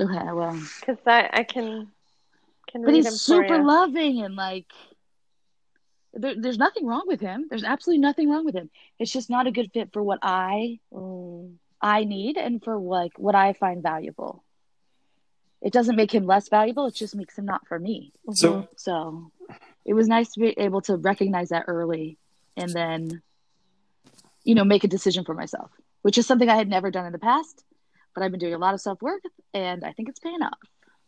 Okay well. Because I, I can can but read him he's for super you. loving and like there, there's nothing wrong with him. There's absolutely nothing wrong with him. It's just not a good fit for what i Mm. i need and for like what i find valuable. It doesn't make him less valuable it just makes him not for me. So so it was nice to be able to recognize that early and then you know make a decision for myself which is something i had never done in the past but i've been doing a lot of self-work and i think it's paying off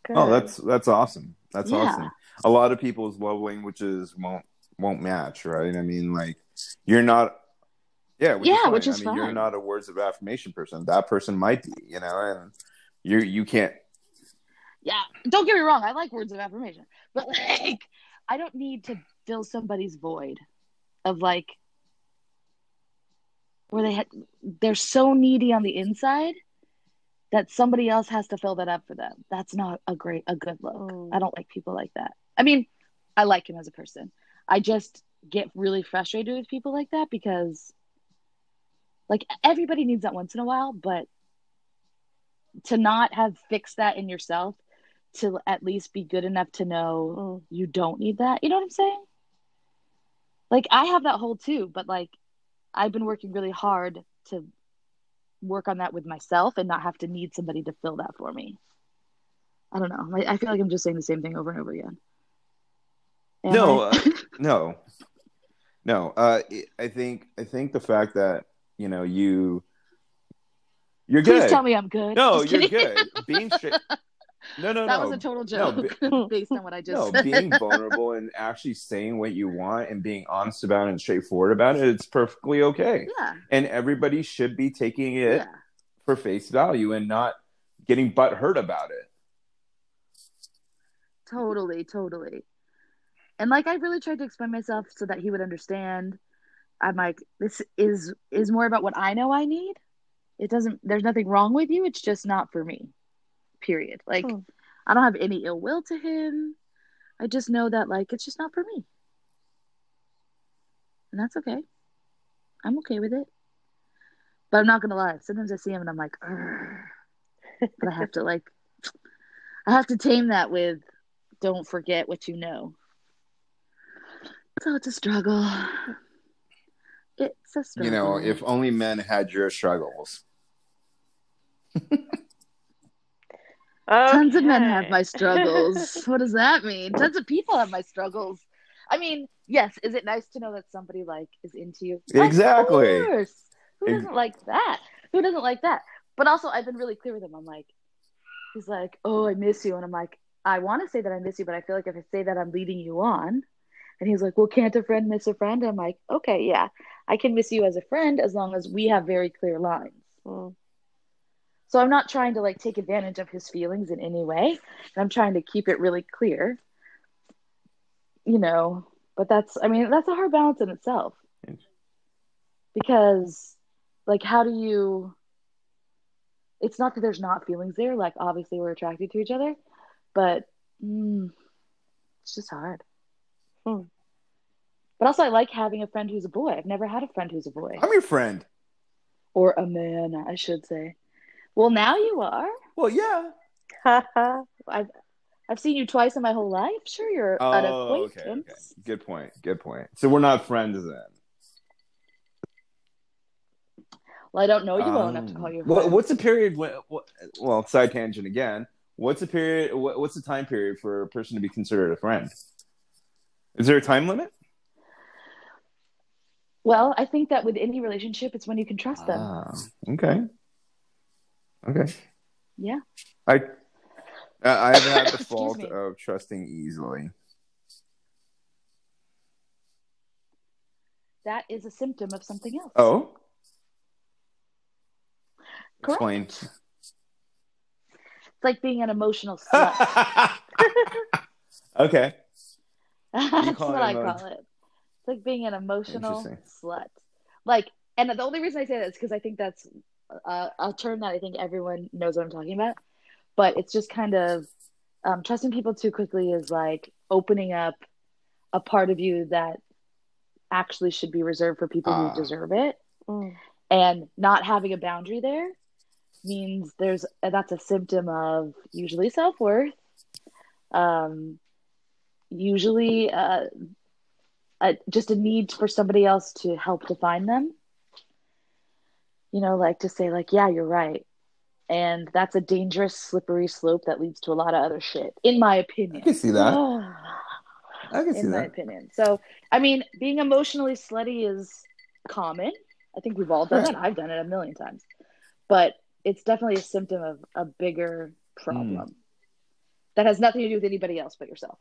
Good. oh, that's that's awesome. That's Yeah. awesome. A lot of people's love languages won't won't match, right? I mean, like you're not. Yeah, which Yeah, is which is I mean, you're not a words of affirmation person. That person might be, you know, and you you can't. yeah don't get me wrong i like words of affirmation but like i don't need to fill somebody's void of like where they ha- they're so needy on the inside that somebody else has to fill that up for them that's not a great a good look i don't like people like that i mean i like him as a person i just get really frustrated with people like that because like everybody needs that once in a while but to not have fixed that in yourself to at least be good enough to know Mm. you don't need that. You know what I'm saying? Like I have that hole too, but like I've been working really hard to work on that with myself and not have to need somebody to fill that for me. I don't know. I, I feel like I'm just saying the same thing over and over again. Am No, uh, [LAUGHS] no, no. Uh, I think I think the fact that you know you you're Please good. tell me I'm good. No, you're good. Being straight. [LAUGHS] No, no, that no. was a total No, joke [LAUGHS] based on what I just no, said. being vulnerable and actually saying what you want and being honest about it and straightforward about it, it's perfectly okay. yeah, And everybody should be taking it yeah. for face value and not getting butt hurt about it. Totally, totally. And like I really tried to explain myself so that he would understand. I'm like, this is is more about what I know I need. It doesn't there's nothing wrong with you, it's just not for me. Period. Like Hmm. I don't have any ill will to him. I just know that like it's just not for me. And that's okay. I'm okay with it. But I'm not gonna lie. Sometimes I see him and I'm like, but I have to [LAUGHS] like I have to tame that with don't forget what you know. So it's a struggle. It's a struggle. You know, if only men had your struggles. [LAUGHS] tons of men have my struggles. [LAUGHS] what does that mean? Tons of people have my struggles. I mean, yes, is it nice to know that somebody like is into you? Of Exactly. course. Who doesn't like that? Who doesn't like that? But also I've been really clear with him. I'm like, he's like, Oh, I miss you. And I'm like, I want to say that I miss you, but I feel like if I say that I'm leading you on. And he's like, Well, can't a friend miss a friend? I'm like, Okay, yeah. I can miss you as a friend as long as we have very clear lines. Mm. So I'm not trying to like take advantage of his feelings in any way. And I'm trying to keep it really clear. You know, but that's I mean, that's a hard balance in itself. Because like how do you it's not that there's not feelings there, like obviously we're attracted to each other, but mm, it's just hard. Hmm. But also I like having a friend who's a boy. I've never had a friend who's a boy. I'm your friend. Or a man, I should say. Well now you are. Well, yeah. [LAUGHS] I've I've seen you twice in my whole life. Sure, you're Oh, an okay, acquaintance. okay. Good point. Good point. So we're not friends then. Well, I don't know you well enough to Um, call you. a what- friend. what's the period? When, what, well, side tangent again. What's the period? What, what's the time period for a person to be considered a friend? Is there a time limit? Well, I think that with any relationship, it's when you can trust them. Ah, okay. Okay. Yeah. I I- I've had the [COUGHS] fault me. of trusting easily. That is a symptom of something else. Oh, Correct. explain. It's like being an emotional [LAUGHS] slut. okay. [LAUGHS] That's what I call it. It's like being an emotional slut. Like, and the only reason I say that is because I think that's uh, a term that I think everyone knows what I'm talking about. But it's just kind of um, trusting people too quickly is like opening up a part of you that actually should be reserved for people Ah. who deserve it. Mm. And not having a boundary there means there's that's a symptom of usually self worth. Um, usually uh, a, just a need for somebody else to help define them. You know, like to say, like, yeah, you're right. And that's a dangerous, slippery slope that leads to a lot of other shit, in my opinion. I can see that. [SIGHS] I can see that. in my opinion. So, I mean, being emotionally slutty is common. I think we've all done it. I've done it a million times. But it's definitely a symptom of a bigger problem Hmm. that has nothing to do with anybody else but yourself,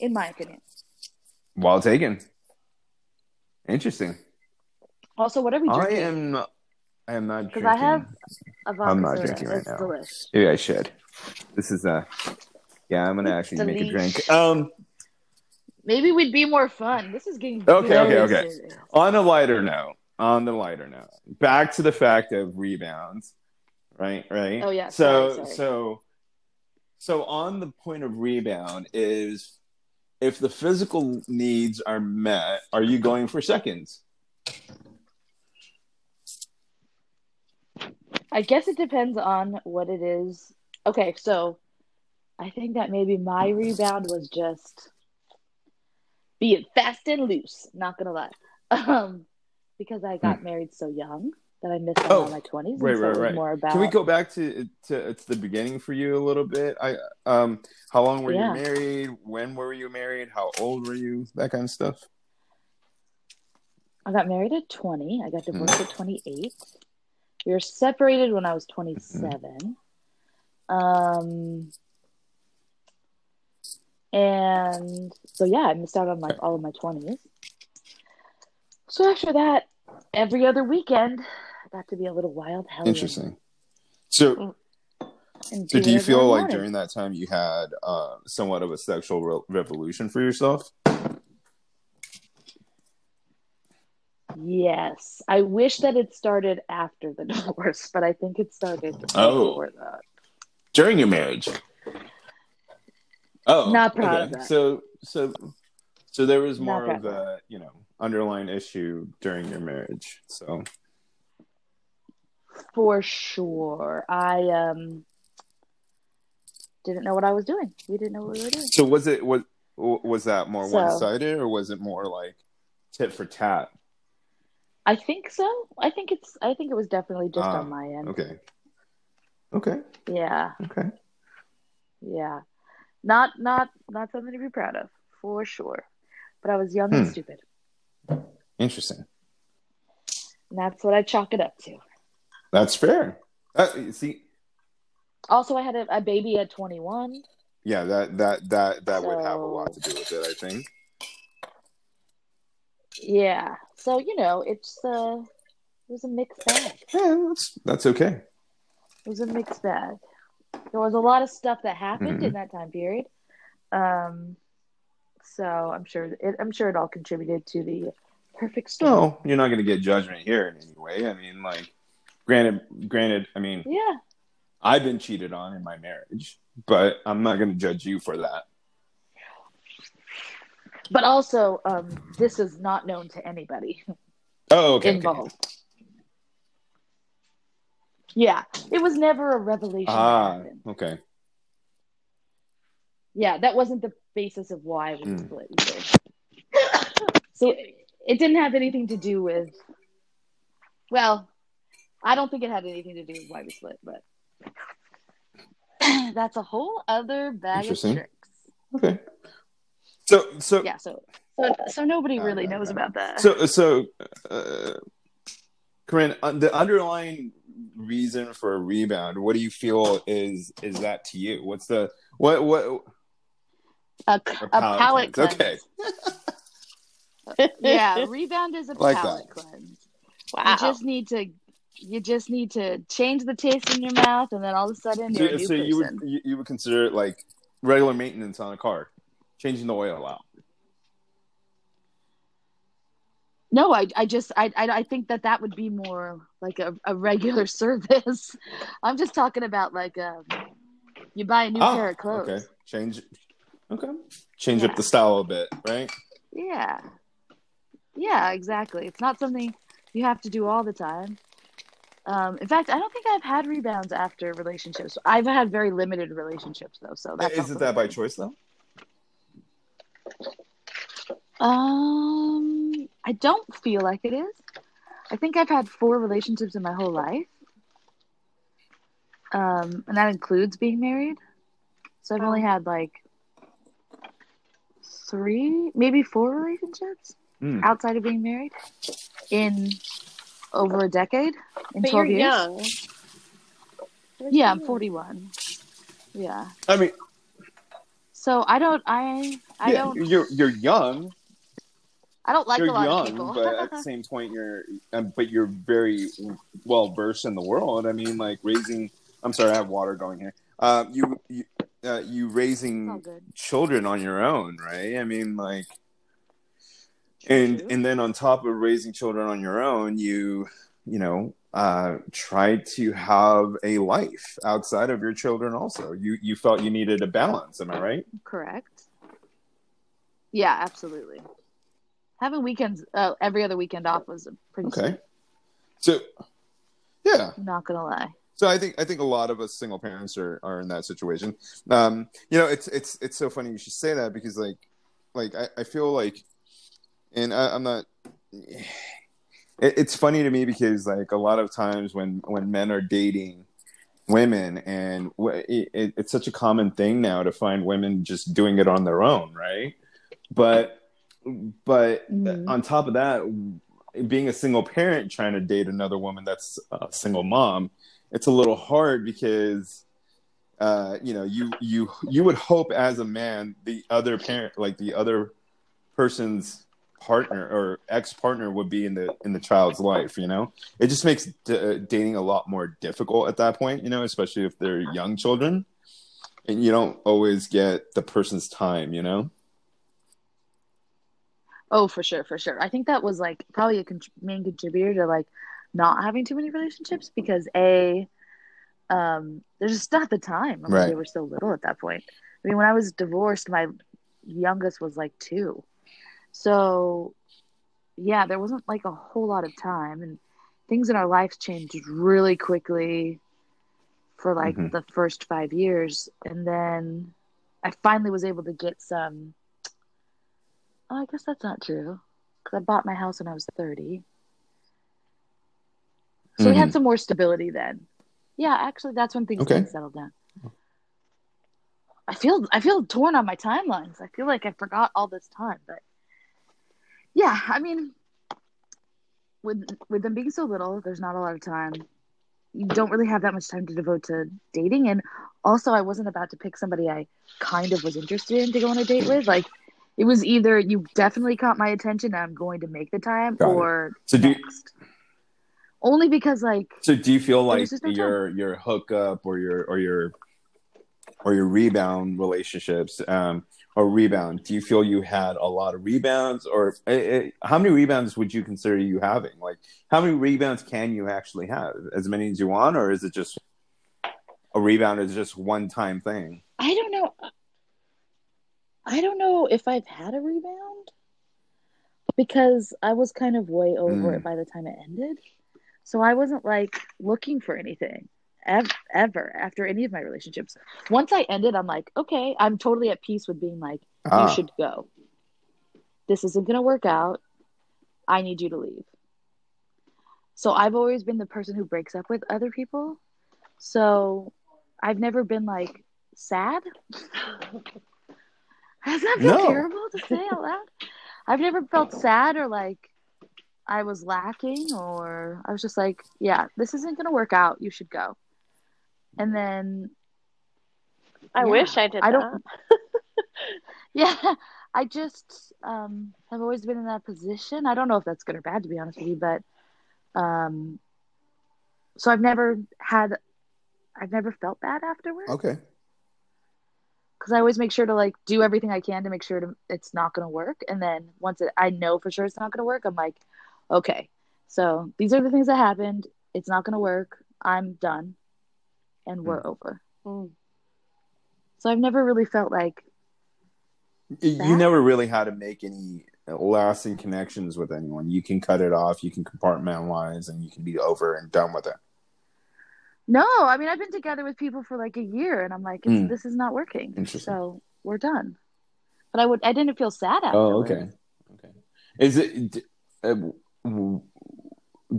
in my opinion. Well taken. Interesting. Also, what are we I drinking? am. I am not 'Cause drinking. I have a vodka I'm not soda. drinking right It's now. delish. Maybe I should. This is a. Yeah, I'm gonna actually make a drink. Um, Maybe we'd be more fun. This is getting Okay, okay, okay. on a lighter note, on the lighter note, back to the fact of rebounds, right? Right. Oh, yeah, So sorry, sorry. so so on the point of rebound is if the physical needs are met, are you going for seconds? I guess it depends on what it is. Okay, so I think that maybe my rebound was just being fast and loose. Not gonna lie, um, because I got married so young that I missed out Oh, on my twenties. right, so right, right. More about Can we go back to to, to the beginning for you a little bit? I um, how long were Yeah. you married? When were you married? How old were you? That kind of stuff. I got married at twenty. I Hmm. got divorced at twenty eight. We were separated when I was twenty seven. Um. And so yeah, I missed out on like all of my twenties. So after that, every other weekend, I got to be a little wild hellion. Interesting. So So do you feel like wanted. during that time you had uh, somewhat of a sexual re- revolution for yourself? Yes, I wish that it started after the [LAUGHS] divorce, but I think it started Oh. before that. During your marriage? Oh, Not proud of that. So, so, so there was more of of a you know underlying issue during your marriage. So, For sure, I um didn't know what I was doing. We didn't know what we were doing. so was it was was that more So- one sided or was it more like tit for tat? I think so. I think it's. I think it was definitely just Ah, on my end. Okay, okay, Yeah, okay. yeah. Not not not something to be proud of, for sure. But I was young and Hmm. stupid. Interesting. And that's what I chalk it up to. That's fair. Uh, see, Also, I had a, a baby at 21. yeah, that that that that would have a lot to do with it. I think. Yeah. So, you know, it's uh it was a mixed bag. Yeah, that's that's okay. It was a mixed bag. There was a lot of stuff that happened Mhm. in that time period. Um so I'm sure it I'm sure it all contributed to the perfect storm. No, you're not going to get judgment here in any way. I mean, like, granted, granted. I mean, Yeah. I've been cheated on in my marriage, but I'm not going to judge you for that. But also, um, this is not known to anybody Oh, okay. okay. involved. Yeah, it was never a revelation. Ah, okay. yeah, that wasn't the basis of why we Mm. split either. [LAUGHS] so it didn't have anything to do with. Well, I don't think it had anything to do with why we split, but [CLEARS THROAT] that's a whole other bag of tricks. Okay. So so Yeah, so so so nobody really Okay, knows about that. so so uh, Corinne, uh, the underlying reason for a rebound, what do you feel is is that to you? What's the what what a, a a palate cleanse. Okay. [LAUGHS] yeah, rebound is a [LAUGHS] Like palate that. cleanse. Wow. You just need to you just need to change the taste in your mouth, and then all of a sudden you're a So, new so person. you would you, you would consider it like regular maintenance on a car, changing the oil out. No, I, I just, I, I, I think that that would be more like a, a regular [LAUGHS] service. I'm just talking about like, um, you buy a new Ah, pair of clothes. Okay, change. Okay, change Yeah. up the style a bit, right? Yeah, yeah, exactly. It's not something you have to do all the time. Um, in fact, I don't think I've had rebounds after relationships. I've had very limited relationships though, so that's Is also it that by choice though? Um, I don't feel like it is. I think I've had four relationships in my whole life. Um, and that includes being married. So I've only had like three, maybe four relationships Hmm. outside of being married in over a decade, in but 12 you're years. young. Yeah, I'm 41. Yeah. I mean, So I don't, I, I yeah, don't, you're you're young. I don't like you're a lot young, of people. but at the same point, you're um, but you're very well versed in the world. I mean, like raising. I'm sorry, I have water going here. Um, you you uh, you raising children on your own, right? I mean, like, and True. and then on top of raising children on your own, you you know uh, try to have a life outside of your children. Also, you you felt you needed a balance. Am I right? Correct. Yeah, absolutely. Having weekends, uh, every other weekend off was a pretty. Okay. So, yeah. Not gonna lie. So I think I think a lot of us single parents are, are in that situation. Um, you know, it's it's it's so funny you should say that because like like I, I feel like, and I, I'm not. It, it's funny to me because like a lot of times when when men are dating women and it, it, it's such a common thing now to find women just doing it on their own, right? But but Mhm. on top of that, being a single parent trying to date another woman that's a single mom it's a little hard because uh you know you you you would hope as a man the other parent like the other person's partner or ex-partner would be in the in the child's life you know it just makes d- uh, dating a lot more difficult at that point you know especially if they're young children and you don't always get the person's time you know Oh, for sure, for sure. I think that was like probably a con- main contributor to like not having too many relationships because a, um, there's just not the time. I mean, Right. they were so little at that point. I mean, when I was divorced, my youngest was like two, so yeah, there wasn't like a whole lot of time, and things in our lives changed really quickly for like Mhm. the first five years, and then I finally was able to get some. Oh, I guess that's not true because I bought my house when I was 30. So we Mhm. had some more stability then. Yeah, actually, that's when things Okay. did settle down. I feel I feel torn on my timelines. I feel like I forgot all this time, but yeah, I mean, with with them being so little, there's not a lot of time. You don't really have that much time to devote to dating, and also, I wasn't about to pick somebody I kind of was interested in to go on a date with. Like, it was either you definitely caught my attention, and I'm going to make the time, Got it. or So do you- next. Only because, like, So do you feel like just time. your your hookup or your or your or your rebound relationships um or rebound? Do you feel you had a lot of rebounds, or eh, eh, how many rebounds would you consider you having? Like, how many rebounds can you actually have? As many as you want, or is it just a rebound is just one time thing? I don't know. I don't know if I've had a rebound because I was kind of way over Mm. it by the time it ended. So I wasn't like looking for anything. Ever, ever after any of my relationships. Once I ended, I'm like, okay, I'm totally at peace with being like, Ah. you should go. This isn't going to work out. I need you to leave. So I've always been the person who breaks up with other people. So I've never been like sad. [LAUGHS] Does that feel No. terrible to say out loud? I've never felt sad or like I was lacking or I was just like, yeah, this isn't going to work out. You should go. And then I Yeah. wish I did I that. don't- [LAUGHS] yeah, I just um, have always been in that position. I don't know if that's good or bad, to be honest with you, but um, so I've never had, I've never felt bad afterwards Okay. because I always make sure to like do everything I can to make sure to, it's not going to work. And then once it, I know for sure it's not going to work, I'm like, okay, so these are the things that happened. It's not going to work. I'm done, and we're over. Mm. So I've never really felt like You never really had to make any lasting connections with anyone. You can cut it off, you can compartmentalize, and you can be over and done with it. No, I mean I've been together with people for like a year, and I'm like, Mm. this is not working. So we're done. But I would, I didn't feel sad afterwards. Oh, okay. Okay. Is it? d- Uh, w-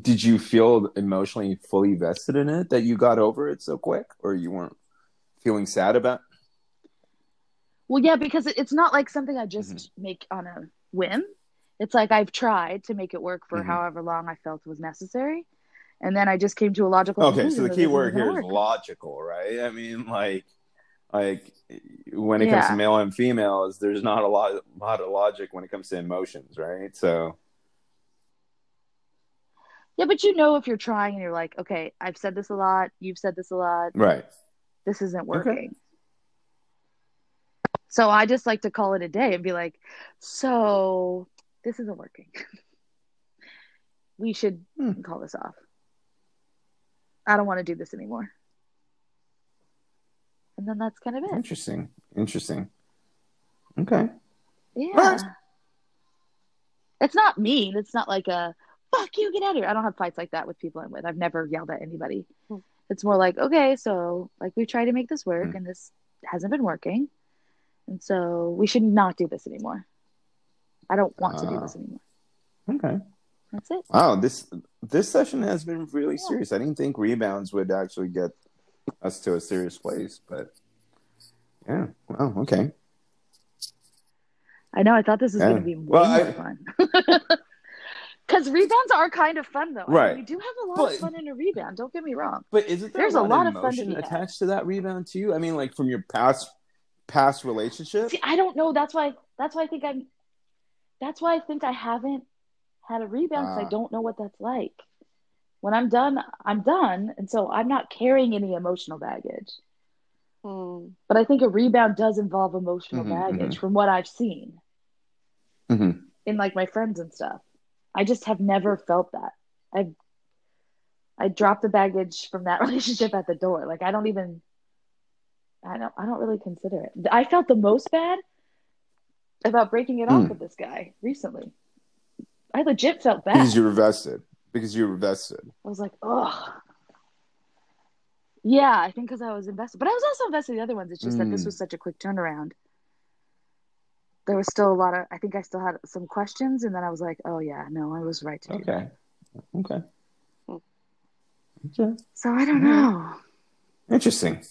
did you feel emotionally fully vested in it that you got over it so quick, or you weren't feeling sad about? Well, yeah, because it's not like something I just Mm-hmm. make on a whim. It's like I've tried to make it work for Mhm. however long I felt was necessary, and then I just came to a logical. Okay, so the key word here is logical, right? I mean, like, like when it comes to male and females, there's not a lot, lot of logic when it comes to emotions, right? So, Yeah, but you know if you're trying and you're like, okay, I've said this a lot, you've said this a lot, right. this isn't working. So I just like to call it a day and be like, so this isn't working. [LAUGHS] we should Hmm. call this off. I don't want to do this anymore. And then that's kind of it. Interesting. Interesting. Okay. Yeah. It's not mean. It's not like a fuck you, get out of here. I don't have fights like that with people I'm with. I've never yelled at anybody. Hmm. It's more like, okay, so like we've tried to make this work Hmm. and this hasn't been working. And so we should not do this anymore. I don't want to do Ah. this anymore. Okay. That's it. Wow this this session has been really Yeah. serious. I didn't think rebounds would actually get us to a serious place, but yeah. Wow. Okay. I know. I thought this was Yeah. going to be way Well, more I- fun. [LAUGHS] Because rebounds are kind of fun, though. I mean, Right. you do have a lot But- of fun in a rebound. Don't get me wrong. But isn't there There's a a lot, lot of of fun to emotion be had. attached to that rebound too? I mean, like from your past past relationship. See, I don't know. That's why. That's why I think I'm. That's why I think I haven't had a rebound because Ah. I don't know what that's like. When I'm done, I'm done, and so I'm not carrying any emotional baggage. Mm. But I think a rebound does involve emotional Mhm, baggage, from what I've seen Mhm. in like my friends and stuff. I just have never felt that. I I dropped the baggage from that [LAUGHS] relationship at the door. Like I don't even. I don't. I don't really consider it. I felt the most bad about breaking it off Hmm. with this guy recently. I legit felt bad. Because you were vested. Because you were vested. I was like, oh. Yeah, I think because I was invested, but I was also invested in the other ones. It's just that this Mm. was such a quick turnaround. There was still a lot of. I think I still had some questions, and then I was like, oh yeah, no, I was right to do that. Okay. Okay. Hmm. So I don't know. Interesting.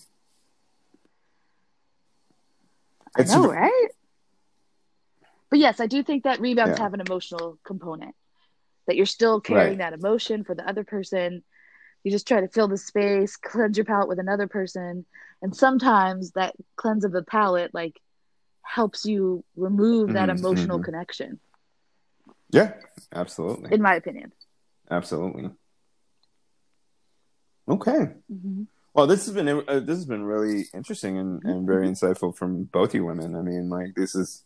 I It's know, right? But yes, I do think that rebounds Yeah. have an emotional component. That you're still carrying Right. that emotion for the other person. You just try to fill the space, cleanse your palate with another person, and sometimes that cleanse of the palate like helps you remove that Mhm, emotional mhm. connection. Yeah. Absolutely. In my opinion. Absolutely. Okay. Mm-hmm. Well, this has been uh, this has been really interesting and, and very insightful from both you women. I mean, like this is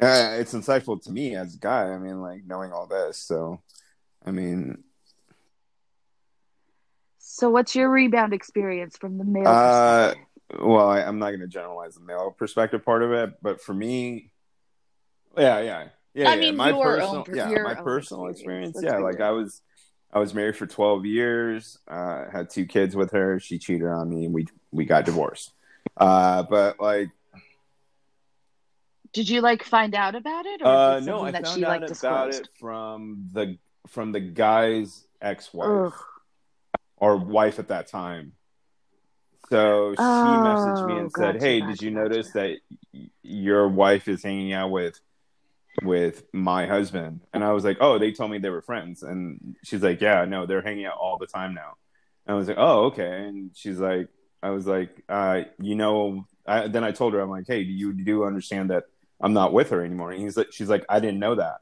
uh, it's insightful to me as a guy. I mean, like knowing all this. So, I mean, So, what's your rebound experience from the male Uh, perspective? Well, I, I'm not going to generalize the male perspective part of it, but for me, yeah, yeah, yeah. I yeah. mean, my personal, own yeah, my personal experience. experience, yeah. Like. I was, I was married for 12 years, uh, had two kids with her. She cheated on me and we, we got divorced. Uh, but like, Did you like find out about it, or uh, it no, I that found she out like about disclosed? it from the, from the guy's ex-wife Ugh. or wife at that time. So she messaged me Oh, and said, "Hey, gotcha, did you gotcha. notice that y- your wife is hanging out with with my husband?" And I was like, "Oh, they told me they were friends." And she's like, "Yeah, no, they're hanging out all the time now." And I was like, "Oh, okay." And she's like, "I was like, uh, you know." I, then I told her, "I'm like, hey, do you do understand that I'm not with her anymore?" And he's like, "She's like, I didn't know that."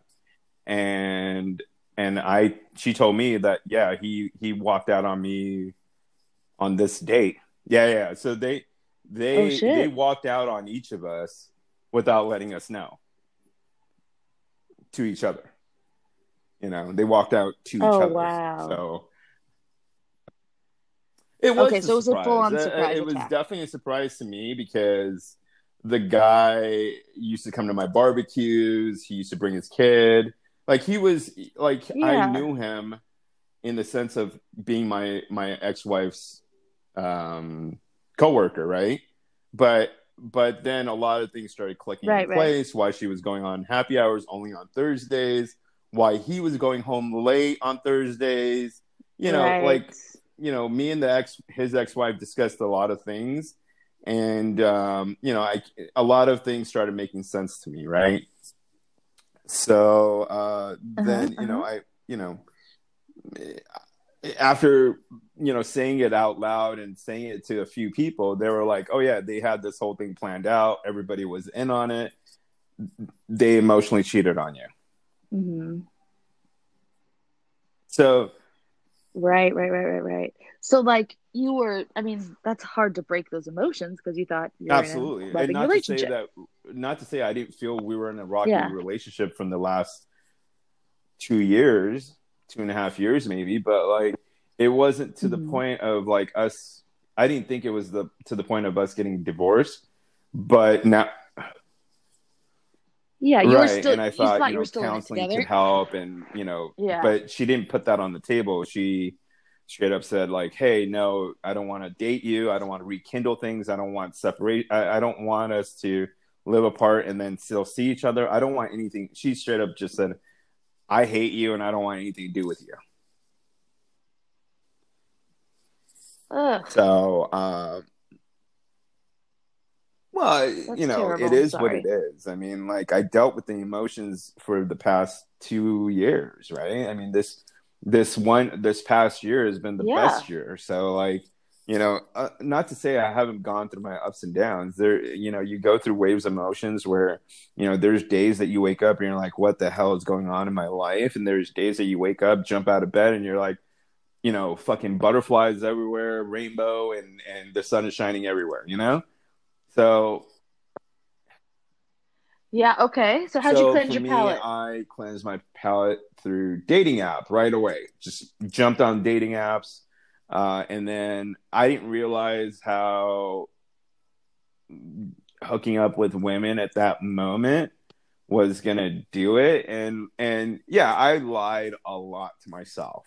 And and I, she told me that, yeah, he he walked out on me on this date. Yeah, yeah. So they they Oh, they walked out on each of us without letting us know to each other. You know, they walked out to each other. Oh, other. wow. So it was Okay, a so it was a full-on Uh, surprise It was definitely a surprise to me because the guy used to come to my barbecues. He used to bring his kid. Like he was like Yeah. I knew him in the sense of being my my ex-wife's um coworker, right? But but then a lot of things started clicking Right, in right. place. Why she was going on happy hours only on Thursdays? Why he was going home late on Thursdays? You know, Right. like you know, me and the ex his ex-wife discussed a lot of things, and um, you know, I a lot of things started making sense to me, right? So uh, then you know, I you know, after you know saying it out loud and saying it to a few people, they were like, "Oh yeah, they had this whole thing planned out. Everybody was in on it. They emotionally cheated on you." hmm So Right, right, right, right, right. So, like, you were, I mean, that's hard to break those emotions because you thought you absolutely and not to say that not to say i didn't feel we were in a rocky Yeah. relationship from the last two years two and a half years maybe but like it wasn't to the Mhm. point of like us i didn't think it was the to the point of us getting divorced but now yeah, you were right still, and i you thought, thought you you were still in counseling together. could help and you know Yeah. but she didn't put that on the table she straight up said like hey no i don't want to date you i don't want to rekindle things i don't want separate I, I don't want us to live apart and then still see each other i don't want anything she straight up just said i hate you and i don't want anything to do with you Ugh. so uh well That's you know terrible. it is I'm what it is i mean like i dealt with the emotions for the past two years right i mean this this one this past year has been the Yeah. best year so like you know uh, not to say i haven't gone through my ups and downs there you know you go through waves of emotions where you know there's days that you wake up and you're like what the hell is going on in my life and there's days that you wake up jump out of bed and you're like you know fucking butterflies everywhere rainbow and and the sun is shining everywhere you know so Yeah, okay. So, how'd so you cleanse your me, palate? I cleansed my palate through dating app right away. Just jumped on dating apps, uh, and then I didn't realize how hooking up with women at that moment was gonna do it. And and yeah, I lied a lot to myself.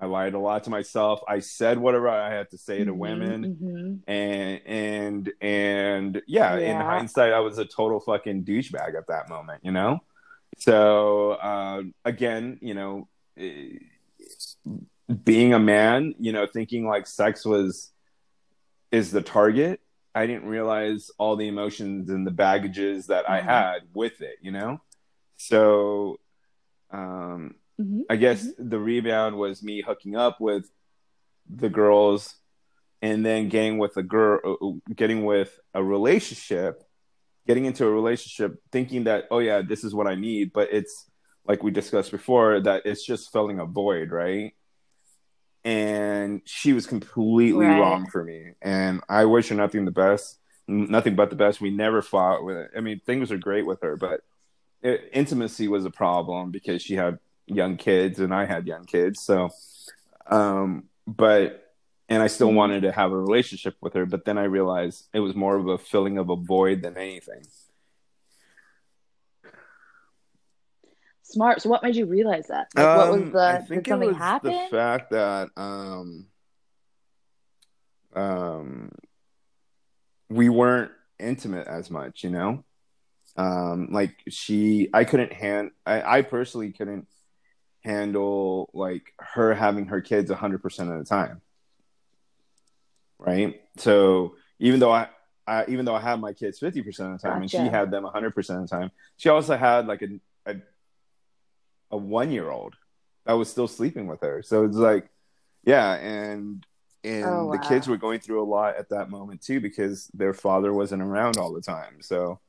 I lied a lot to myself. I said whatever I had to say to women Mhm. and and and yeah, in hindsight i was a total fucking douchebag at that moment you know so uh, again you know eh, being a man you know thinking like sex was is the target i didn't realize all the emotions and the baggages that i Mhm. had with it you know so um Mhm. I guess the rebound was me hooking up with the girls and then getting with a girl, getting with a relationship, getting into a relationship, thinking that, oh, yeah, this is what I need. But it's like we discussed before, that it's just filling a void, right? And she was completely Right. wrong for me. And I wish her nothing the best, nothing but the best. We never fought with it. I mean, things are great with her, but it, intimacy was a problem because she had young kids and I had young kids. So, um, but and I still wanted to have a relationship with her, but then I realized it was more of a filling of a void than anything. Smart. So what made you realize that? Like, what was Um, the I think something was happen? the fact that um, um, we weren't intimate as much, you know. Um, like she, I couldn't hand. I, I personally couldn't handle like her having her kids hundred percent of the time, right? So even though I, I even though I had my kids fifty percent of the time, and she had them hundred percent of the time, she also had like a a, a one year old that was still sleeping with her. So it's like, yeah, and and Oh, the kids were going through a lot at that moment too because their father wasn't around all the time. So,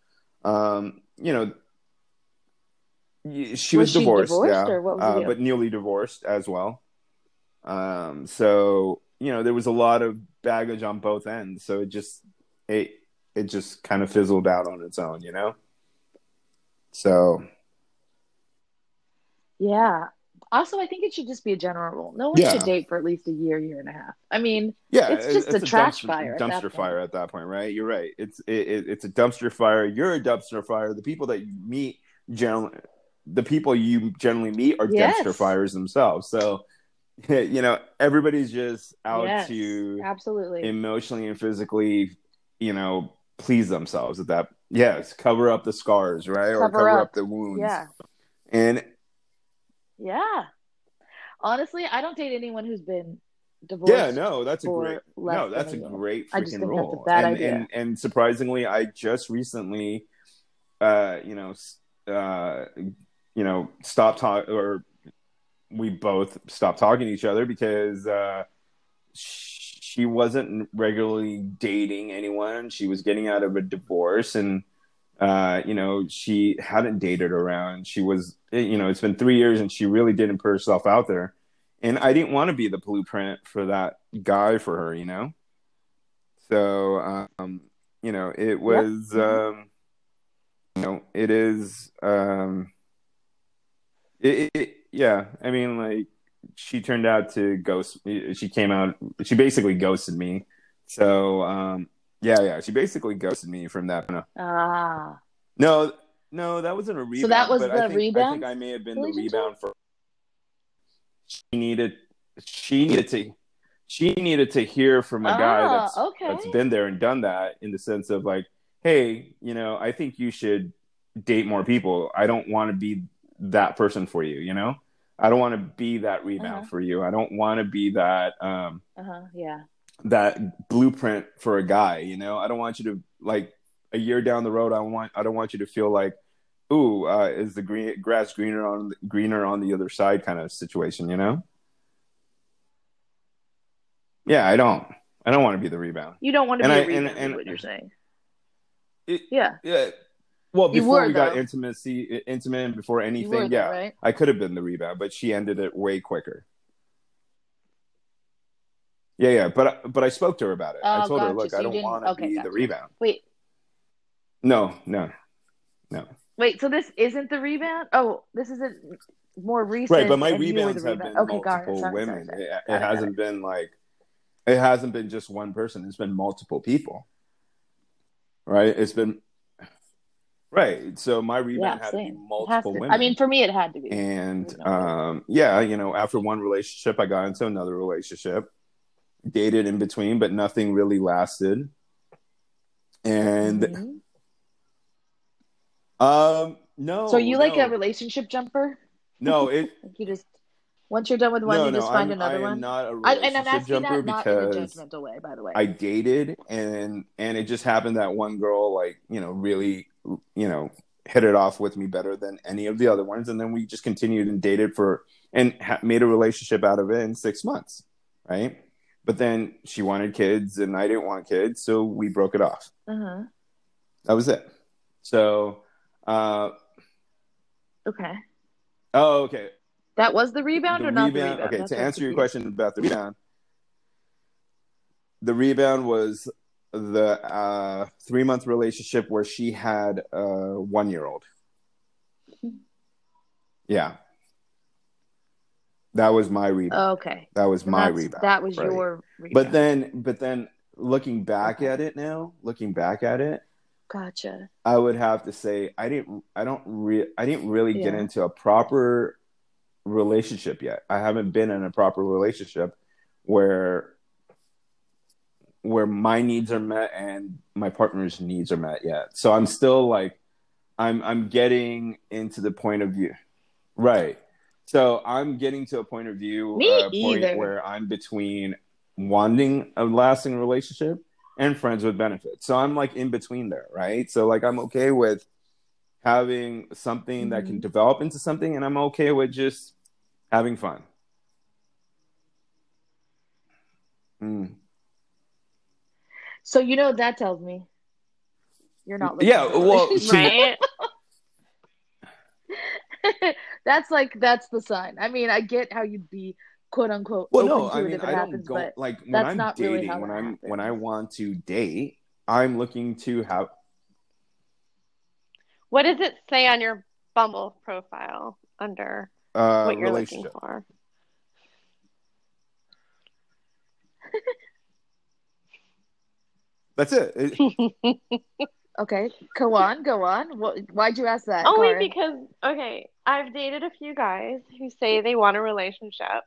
um, you know, she was, Was she divorced, divorced, yeah, or what was uh, but newly divorced as well. Um, so you know, there was a lot of baggage on both ends. So it just it it just kind of fizzled out on its own, you know. So Yeah. Also, I think it should just be a general rule. No one Yeah. should date for at least a year, year and a half. I mean, Yeah, It's just a trash dumpster, fire Dumpster point. fire at that point, right? You're right. It's it, it, it's a dumpster fire. You're a dumpster fire. The people that you meet generally, the people you generally meet are Yes. dumpster fires themselves. So, [LAUGHS] you know, everybody's just out yes, to absolutely. emotionally and physically, you know, please themselves. At that, yes, cover up the scars, right, or Cover cover up. up. the wounds. yeah. and Yeah. Honestly, I don't date anyone who's been divorced. Yeah, no, that's a great no, that's a year. great freaking think that's a rule. and, and and surprisingly, I just recently, uh, you know, uh, you know, stopped talking, or we both stopped talking to each other because uh, she wasn't regularly dating anyone. She was getting out of a divorce, and uh, you know, she hadn't dated around. She was, you know, it's been three years, and she really didn't put herself out there. And I didn't want to be the blueprint for that guy for her, you know. So, um, you know, it was, um, you know, it is, um, it, it, yeah. I mean, like, she turned out to ghost. She came out. She basically ghosted me. So, um, yeah, yeah. She basically ghosted me from that. No, Ah. no, no that wasn't a rebound. So that was the I think, I think I may have been the rebound for. She needed. She needed to. She needed to hear from a guy Ah, that's okay. that's been there and done that in the sense of like, hey, you know, I think you should date more people. I don't want to be that person for you. You know, I don't want to be that rebound Uh-huh. for you. I don't want to be that. um Uh huh. Yeah. That blueprint for a guy you know i don't want you to like a year down the road i want i don't want you to feel like ooh uh, is the green grass greener on greener on the other side kind of situation you know yeah i don't i don't want to be the rebound You don't want to And be I- a rebound, and- and- what you're saying. It- yeah. yeah well before were, we got though. intimacy intimate and before anything were, yeah right? i could have been the rebound but she ended it way quicker yeah yeah but but i spoke to her about it i Oh, told her look So i don't want to okay, be gotcha. the rebound Wait. no no no Wait. So this isn't the rebound? Oh, this isn't more recent. right but my and you were rebounds have rebound. been okay, multiple Sorry, sorry, women sorry. it, Got it it, hasn't been like it hasn't been just one person it's been multiple people right it's been right so my rebound Yeah, had same. Multiple women I mean, for me, it had to be. and There's no way. um yeah you know after one relationship i got into another relationship dated in between but nothing really lasted and Mhm. um no so you like a relationship jumper? no it [LAUGHS] Like you just once you're done with one, no you no just find I'm, another I one. not a I, relationship and I'm asking jumper that not in a because judgmental way, by the way. I dated and and it just happened that one girl like you know really you know hit it off with me better than any of the other ones and then we just continued and dated for and ha- made a relationship out of it in 6 months right but then she wanted kids and I didn't want kids so we broke it off uh-huh. that was it so uh Okay. oh okay That was the rebound The or not the rebound- rebound? okay That's to answer your question about the rebound the rebound was the uh, three month relationship where she had a one year old. Yeah. That was my rebound. Oh, okay. that was So my rebound. That was right. your rebound. But then, but then looking back at it now, looking back at it, Gotcha. I would have to say I didn't I don't re- I didn't really get into a proper relationship yet. I haven't been in a proper relationship where where my needs are met and my partner's needs are met yet. So I'm still like I'm I'm getting into the point of view. Right. So I'm getting to a point of view Me uh, point where I'm between wanting a lasting relationship and friends with benefits. So I'm like in between there, right? So like I'm okay with having something that Mm-hmm. can develop into something and I'm okay with just having fun. Mm. So you know what that tells me? You're not looking Yeah, well. [LAUGHS] Right? [LAUGHS] that's like that's the sign. I mean, I get how you'd be quote unquote Well, open no, to I it mean, if it I don't happens, go but like when that's I'm not really dating. how when I'm when I want to date, I'm looking to have. what does it say on your Bumble profile under Uh, what you're relationship. looking for? That's it. It- [LAUGHS] okay, go on, go on. What, why'd you ask that? Only Karin? because, okay, I've dated a few guys who say they want a relationship,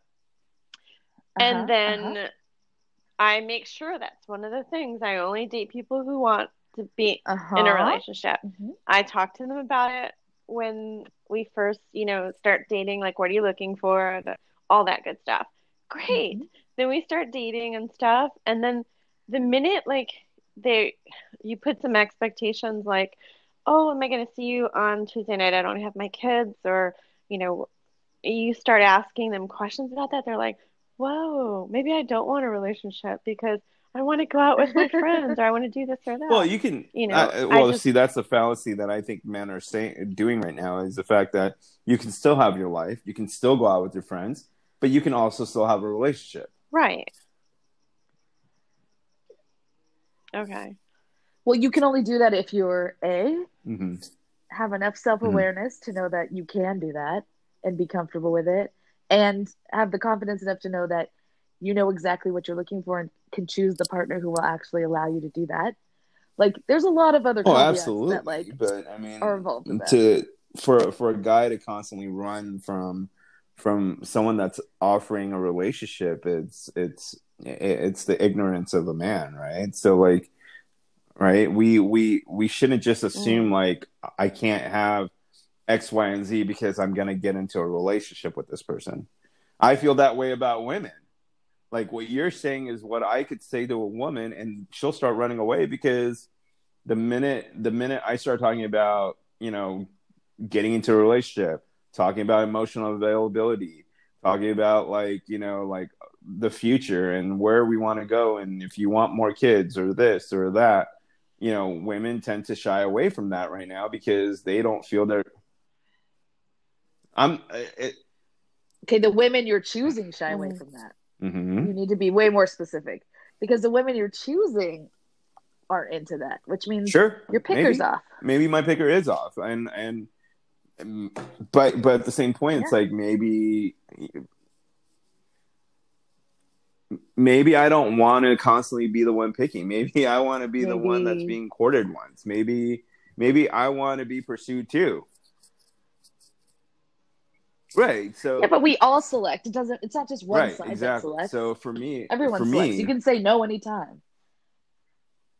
Uh-huh, and then uh-huh, I make sure that's one of the things. I only date people who want to be uh-huh. in a relationship. Mhm. I talk to them about it when we first, you know, start dating. Like, what are you looking for? The, all that good stuff. Great. Mhm. Then we start dating and stuff, and then the minute like they, you put some expectations like, oh, am I going to see you on Tuesday night? I don't have my kids, or you know, you start asking them questions about that. They're like, whoa, maybe I don't want a relationship because I want to go out with my [LAUGHS] friends, or I want to do this or that. well, you can. You know, uh, I well, just- see, that's the fallacy that I think men are saying doing right now is the fact that you can still have your life, you can still go out with your friends, but you can also still have a relationship. Right. Okay. Well, you can only do that if you're a hmm have enough self awareness to know that you can do that and be comfortable with it, and have the confidence enough to know that you know exactly what you're looking for and can choose the partner who will actually allow you to do that. Like, there's a lot of other Oh, absolutely. that like but I mean, are involved with that. to for for a guy to constantly run from from someone that's offering a relationship, it's it's it's the ignorance of a man, right? So like, right? We we we shouldn't just mm. assume like I can't have X, Y, and Z because I'm gonna get into a relationship with this person. I feel that way about women. Like what you're saying is what I could say to a woman, and she'll start running away because the minute the minute I start talking about you know getting into a relationship, talking about emotional availability, talking about like you know like the future and where we want to go, and if you want more kids or this or that, you know, women tend to shy away from that right now because they don't feel they're. I'm. It, okay, the women you're choosing shy away Mm. from that. mhm. You need to be way more specific because the women you're choosing aren't into that, which means Sure, your picker's maybe. off. maybe my picker is off and and and- but but at the same point it's like maybe maybe i don't want to constantly be the one picking maybe i want to be the one that's being courted once maybe maybe i want to be pursued too right so Yeah, but we all select. It doesn't. It's not just one right side that selects. so for me Everyone for selects. me You can say no anytime.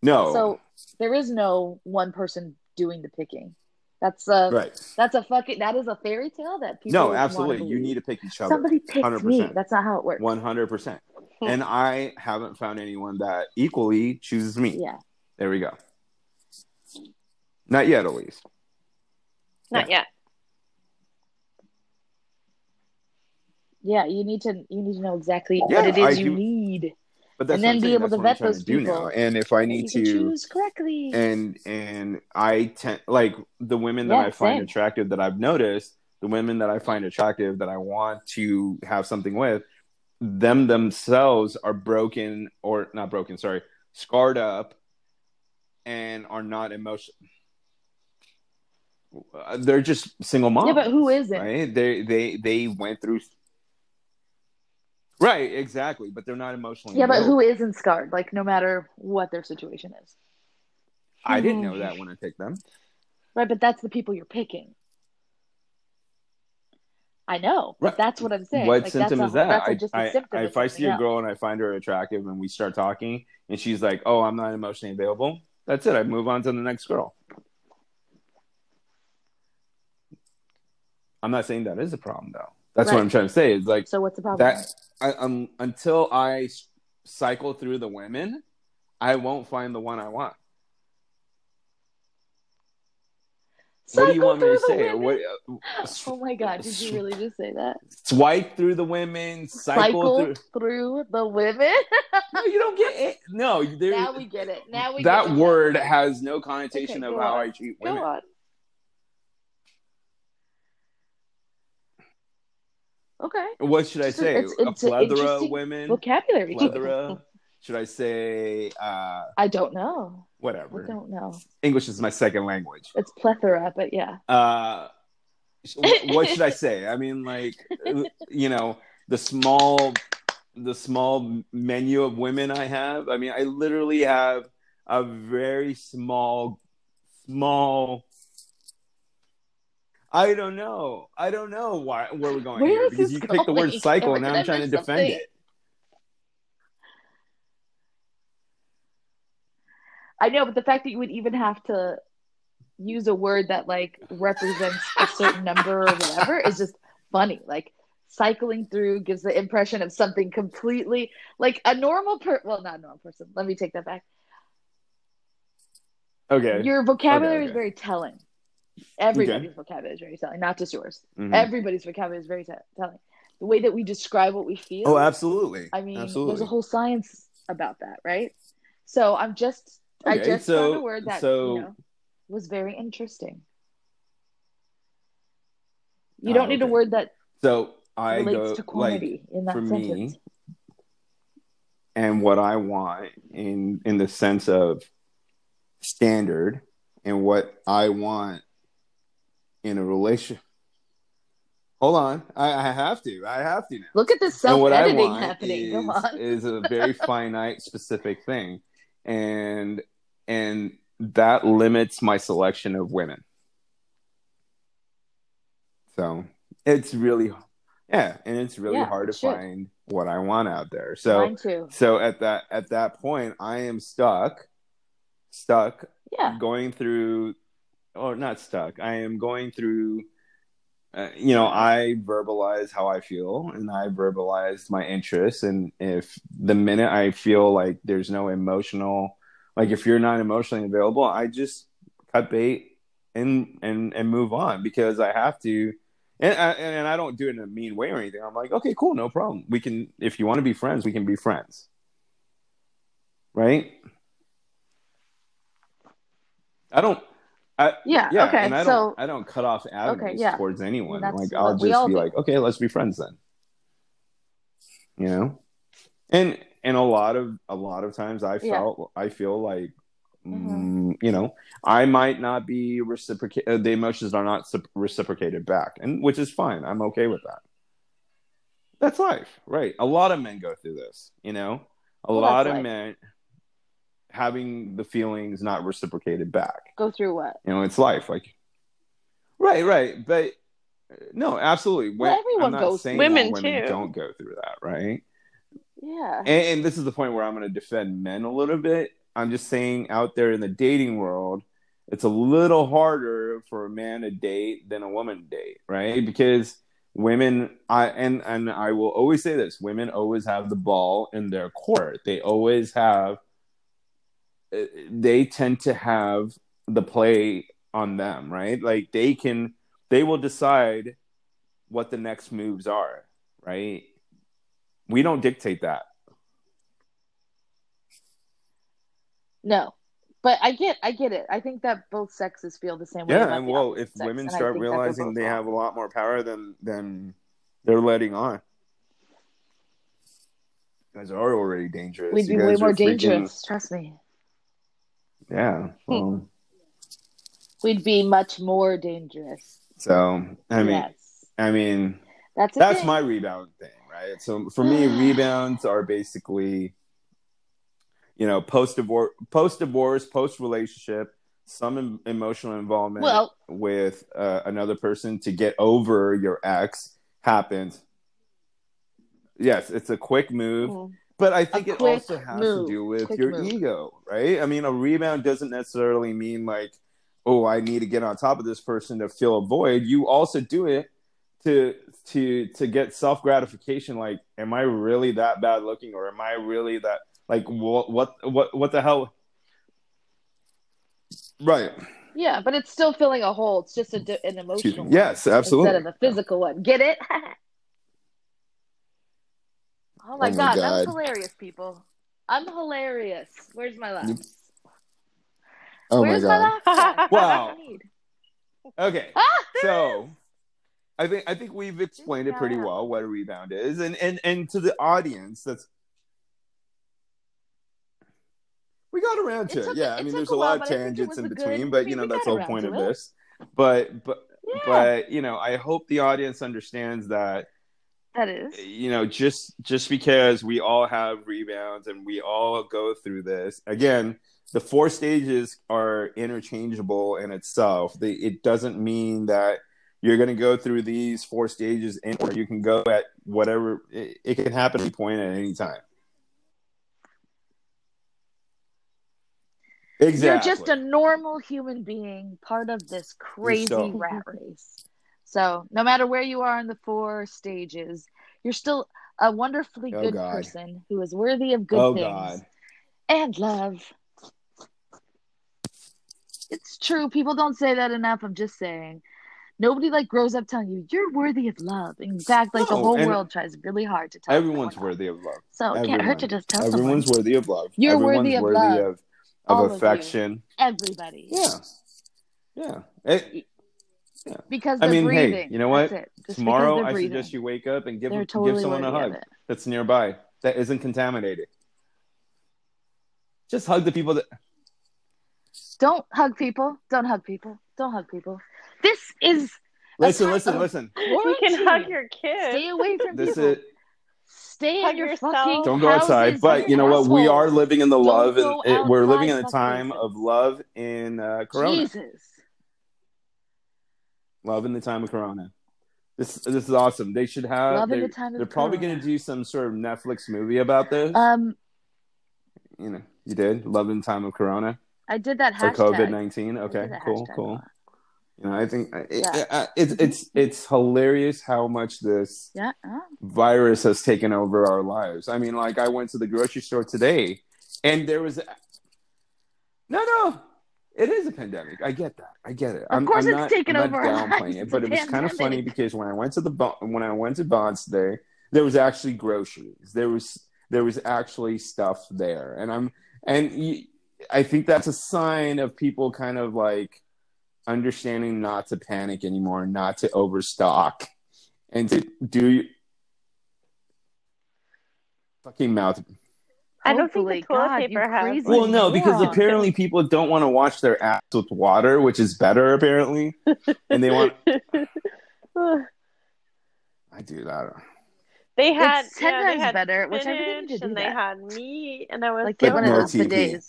no So there is no one person doing the picking. That's a right that's a fucking that is a fairy tale that people no wanna absolutely you need to pick each other somebody picks me. 100%. That's not how it works. One hundred percent. Hmm. And I haven't found anyone that equally chooses me. Yeah. There we go. Not yet, at least. Not yet. Yeah, you need to you need to know exactly Yeah, what it is I you do- need. But that's And then be able That's to vet those to do people. now. And if I need to, choose correctly. and and I tend like the women that Yeah, I find same. attractive that I've noticed, the women that I find attractive that I want to have something with, them themselves are broken or not broken, sorry, scarred up, and are not emotional. They're just single moms. yeah, but who isn't? right? They they they went through. Right, exactly, but they're not emotionally. Yeah, but who isn't scarred? Like no matter what their situation is. I didn't hmm. know that when I picked them. Right, but that's the people you're picking. I know. but Right. That's what I'm saying. What Like, symptom that's is a- that? That's a- I, just a I, symptom. I- if I see something a else. girl and I find her attractive and we start talking and she's like, "Oh, I'm not emotionally available," that's it. I move on to the next girl. I'm not saying that is a problem though. That's what I'm trying to say. Is like So what's the problem? that. I, um, until I cycle through the women, I won't find the one I want. what do you want me to say? What, uh, [LAUGHS] Oh my god! Did you really just say that? swipe through the women, cycle, Cycle through. through the women. No, you don't get it. No, [LAUGHS] there, now we get it. Now we that get it. word has no connotation Okay, of how on. I treat Go women. on. Okay. What should I It's a- say? it's- a it's an plethora of women. Vocabulary. Plethora. [LAUGHS] should I say uh, I don't know. Whatever. I don't know. English is my second language. It's plethora, but yeah. Uh, what should I say? I mean, like, uh, you know, the small, the small menu of women I have. I mean, I literally have a very small, small. I don't know. I don't know why where we're going Where here because you picked the word cycle, and now I'm trying to defend something? it. I know, but the fact that you would even have to use a word that like represents a certain number or whatever is just funny. Like cycling through gives the impression of something completely like a normal per well not a normal person. Let me take that back. Okay. Your vocabulary Okay, is very telling. Everybody's vocabulary is very telling, not just yours. Mhm. Everybody's vocabulary is very te- telling. The way that we describe what we feel. Oh, absolutely. I mean, absolutely. there's a whole science about that, right? So I'm just, I just so- found a word that so- you know was very interesting. You Ah, don't need a word that so I relates go to like quantity in that for sentence. me and what I want in in the sense of standard and what I want in a relationship. Hold on, I, I have to. I have to now. Look at this self-editing happening. is, Go on. is a very [LAUGHS] finite, specific thing, and and that limits my selection of women. So it's really, yeah, and it's really Yeah, hard to should. find what I want out there. So so at that at that point, I am stuck, stuck Yeah. going through or not stuck i am going through uh, you know i verbalize how i feel and i verbalize my interests and if the minute i feel like there's no emotional like if you're not emotionally available i just cut bait and and and move on because i have to and I, and I don't do it in a mean way or anything. I'm like, okay, cool, no problem. We can, if you want to be friends, we can be friends, right? I don't. I, Yeah. yeah, okay. and I so don't. I don't cut off avenues yeah. towards anyone. That's like I'll just be do. like, okay, let's be friends then. You know, and and a lot of a lot of times I Yeah. felt I feel like. Mhm. mm, you know, I might not be reciprocate. Uh, the emotions are not reciprocated back, and which is fine. I'm okay with that. That's life, right? A lot of men go through this. You know, a Well, lot of life. men having the feelings not reciprocated back. go through what? You know, it's life. Like, right, right, but no, absolutely. Well, When- everyone I'm not goes- saying Women that women too. don't go through that, right? Yeah. and, and this is the point where I'm going to defend men a little bit. I'm just saying out there in the dating world, it's a little harder for a man to date than a woman to date, right? Because women, I and and I will always say this: women always have the ball in their court. They always have. They tend to have the play on them, right? Like they can, they will decide what the next moves are, right? We don't dictate that. No. But I get I get it. I think that both sexes feel the same way. Yeah, and well, if sex, women start think that they're realizing they have a lot more power than than they're letting on, you guys are already dangerous. We'd be way more freaking- dangerous, trust me. Yeah. Well, We'd be much more dangerous. so I mean, yes. I mean, That's that's thing. my rebound thing, right? So for me, rebounds are basically you know, post divorce, post divorce, post relationship, some em- emotional involvement Well- with uh, another person to get over your ex happens. Yes, it's a quick move, Mhm. But I think it also has move. to do with your move. ego, right? I mean, a rebound doesn't necessarily mean like, oh, I need to get on top of this person to fill a void. You also do it to to to get self gratification. Like, am I really that bad looking, or am I really that like what what what what the hell? Right. Yeah, but it's still filling a hole. It's just a, an emotional Yes, absolutely. instead of a physical one. Get it? [LAUGHS] oh my Oh my god, that was God. hilarious, people. I'm hilarious. Where's my laugh? Oh Where's my, laugh? track? Wow. I. Okay. Ah, so I think I think we've explained it pretty well what a rebound is, and and and to the audience, that's we got around to It it. took- yeah, it I mean, there's a a while, lot of but I think it tangents in a good- between, but you know that's the whole point of it. this. But but Yeah. but you know, I hope the audience understands that That is. you know just just because we all have rebounds and we all go through this again the four stages are interchangeable in itself they, it doesn't mean that you're going to go through these four stages in or you can go at whatever it, it can happen at any point at any time exactly You're just a normal human being, part of this crazy so. rat race. So, no matter where you are in the four stages, you're still a wonderfully Oh, good God. person who is worthy of good oh things god and love. It's true. People don't say that enough. I'm just saying. Nobody like grows up telling you you're worthy of love. In fact, like the whole world tries really hard to tell. everyone's worthy of love. So it can't hurt to just tell everyone's someone. worthy of love You're everyone's worthy of worthy love. of, of of affection Everybody. Yeah. Yeah. It- Because I they're mean, hey, breathing. you know what? That's. Just tomorrow, I suggest you wake up and give, They're give someone a hug that's nearby that isn't contaminated. Just hug the people that. Don't hug people. Don't hug people. Don't hug people. This is Listen, time listen, of- listen. You can hug your kids. Stay away from This people. is. Stay Hug in your yourself. fucking Don't go outside. But you know what? We are living in the Don't love, and it, we're living in a time of love in uh, Corona. Jesus. Love in the time of Corona. This this is awesome. They should have. Loving they're the time of they're probably going to do some sort of Netflix movie about this. Um, you know, you did loving the time of Corona. I did that for hashtag. COVID nineteen. Okay, cool, cool. You know, I think it, Yeah. it- it's it's it's hilarious how much this Yeah. Oh. virus has taken over our lives. I mean, like I went to the grocery store today, and there was no, no. It is a pandemic. I get that. I get it. I'm, course I'm it's not, taken I'm not over lives. downplaying it, but it was kind of funny because when I went to the when I went to Vons today, there was actually groceries. There was there was actually stuff there, and I'm and you, I think that's a sign of people kind of like understanding not to panic anymore, not to overstock, and to do fucking mouth. I don't think the toilet God, paper has. crazy Well, no, because moron. apparently people don't want to wash their ass with water, which is better apparently, and they want. [LAUGHS] I do that. they had It's ten yeah, they times had better, which I really spinach need to do and they had meat, and I was like so get one no of those TP.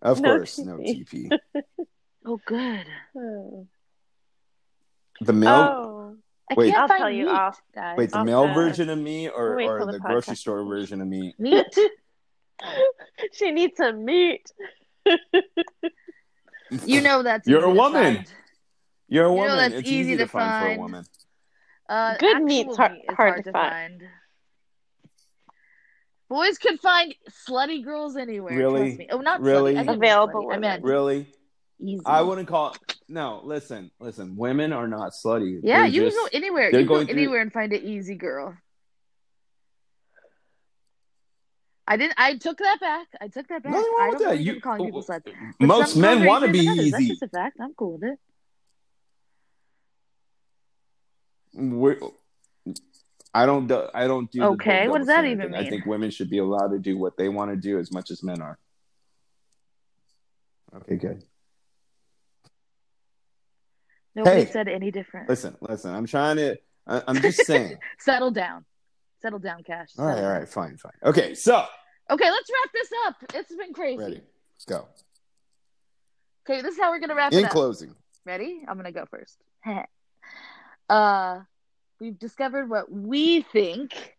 Of No course, no TP. TP. Oh, good. [LAUGHS] The milk. Oh, I Wait. can't I'll find tell you meat, off. guys. wait, the I'll male bet. version of me or, or the the grocery store version of me? meat. [LAUGHS] she needs some meat. [LAUGHS] You know that's You're easy a woman. find. You're a You know woman. that's it's easy easy to to find, for a woman. Uh, Good meat's hard- meat is hard to find. Boys could find slutty girls anywhere. Really? Trust me. Oh, not Really? slutty. I mean Available slutty. I meant Really? Easy. I wouldn't call. No, listen, listen. Women are not slutty. yeah, They're you just- can go anywhere. You can going go through- anywhere and find an easy girl. I didn't. I took that back. I took that back. Nothing wrong I with don't that. You- calling oh, people sluts. Oh, but Most men want to be easier than others. That's easy. just a fact. I'm cool with it. We're, I don't. do- I don't do. Okay, what does that even thing. I think women should be allowed to do what they want to do as much as men are. Okay, good. Nobody Hey. said any different. Listen, listen. I'm trying to. I, I'm just saying. [LAUGHS] Settle down. Settle down, Cash. all right, Settle all down. right, fine, fine. Okay, so Okay, let's wrap this up. It's been crazy. Ready? Let's go. Okay, this is how we're gonna wrap it In up. closing, Ready? I'm gonna go first. [LAUGHS] uh, we've discovered what we think,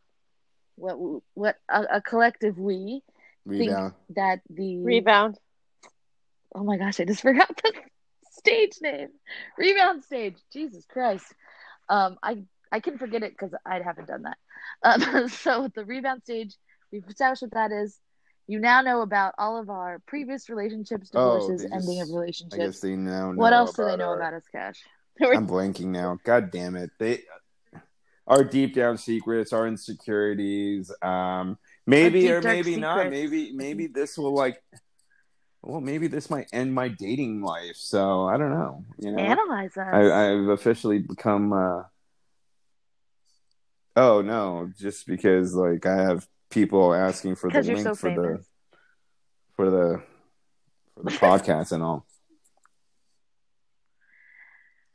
what what a, a collective we rebound. think that the Rebound. Oh my gosh, I just [LAUGHS] forgot the stage name. Rebound stage. Jesus Christ. Um, I I can forget it because I haven't done that. Um, [LAUGHS] so the rebound stage, we've established what that is. You now know about all of our previous relationships, Oh, divorces, they ending just- of I relationships. guess they now. know what else do they know our- about us, Cash? [LAUGHS] I'm blanking now. God damn it! They our deep down secrets, our insecurities. Um, maybe or maybe not. Maybe maybe this will like. Well, maybe this might end my dating life. So I don't know. You know, Analyze us. I, I've officially become. uh Oh no! Just because like I have people asking for the link so for famous. the for the for the podcast and all.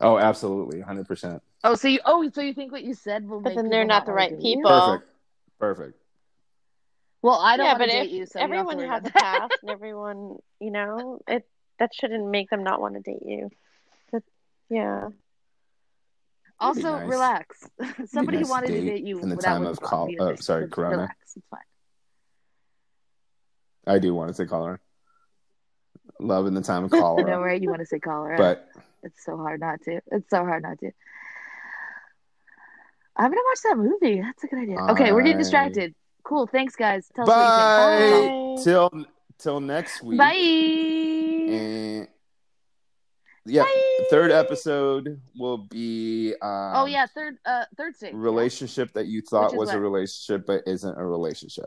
Oh, absolutely, hundred percent. Oh, so you oh, so you think what you said will But make then they're not the right people. Perfect. Perfect. Well, I don't yeah, want but to date if you, so you don't have to everyone worry has a about [LAUGHS] past and everyone, you know, it that shouldn't make them not want to date you. But, yeah. Also, nice. relax. [LAUGHS] Somebody nice who wanted date to date you in the time of gloss col- would be a uh, nice- sorry, but Corona. Relax, it's fine. I do want to say cholera. Love in the time of I know, cholera, right? You want to say cholera, but it's so hard not to. It's so hard not to. I'm gonna watch that movie. That's a good idea. Okay, we're getting distracted. Cool. Thanks, guys. Tell us what you think. bye till till next week. Bye. And yeah, Bye. third episode will be. Um, oh yeah, third uh third stage. relationship that you thought Which is was a relationship but isn't a relationship.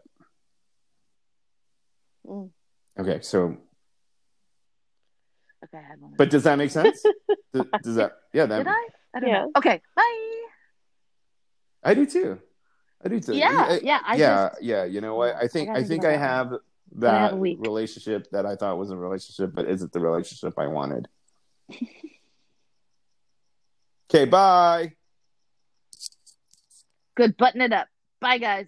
Mm. Okay, so Okay, I had one. but does that make sense? [LAUGHS] does, does that? Yeah, that Did I? I don't Yeah. know. Okay, bye. I do too. I do too. Yeah, yeah. I yeah, just yeah. You know what? I think I I think I have I have that relationship that I thought was a relationship, but isn't the relationship I wanted. [LAUGHS] okay, bye. good. Button it up. Bye, guys.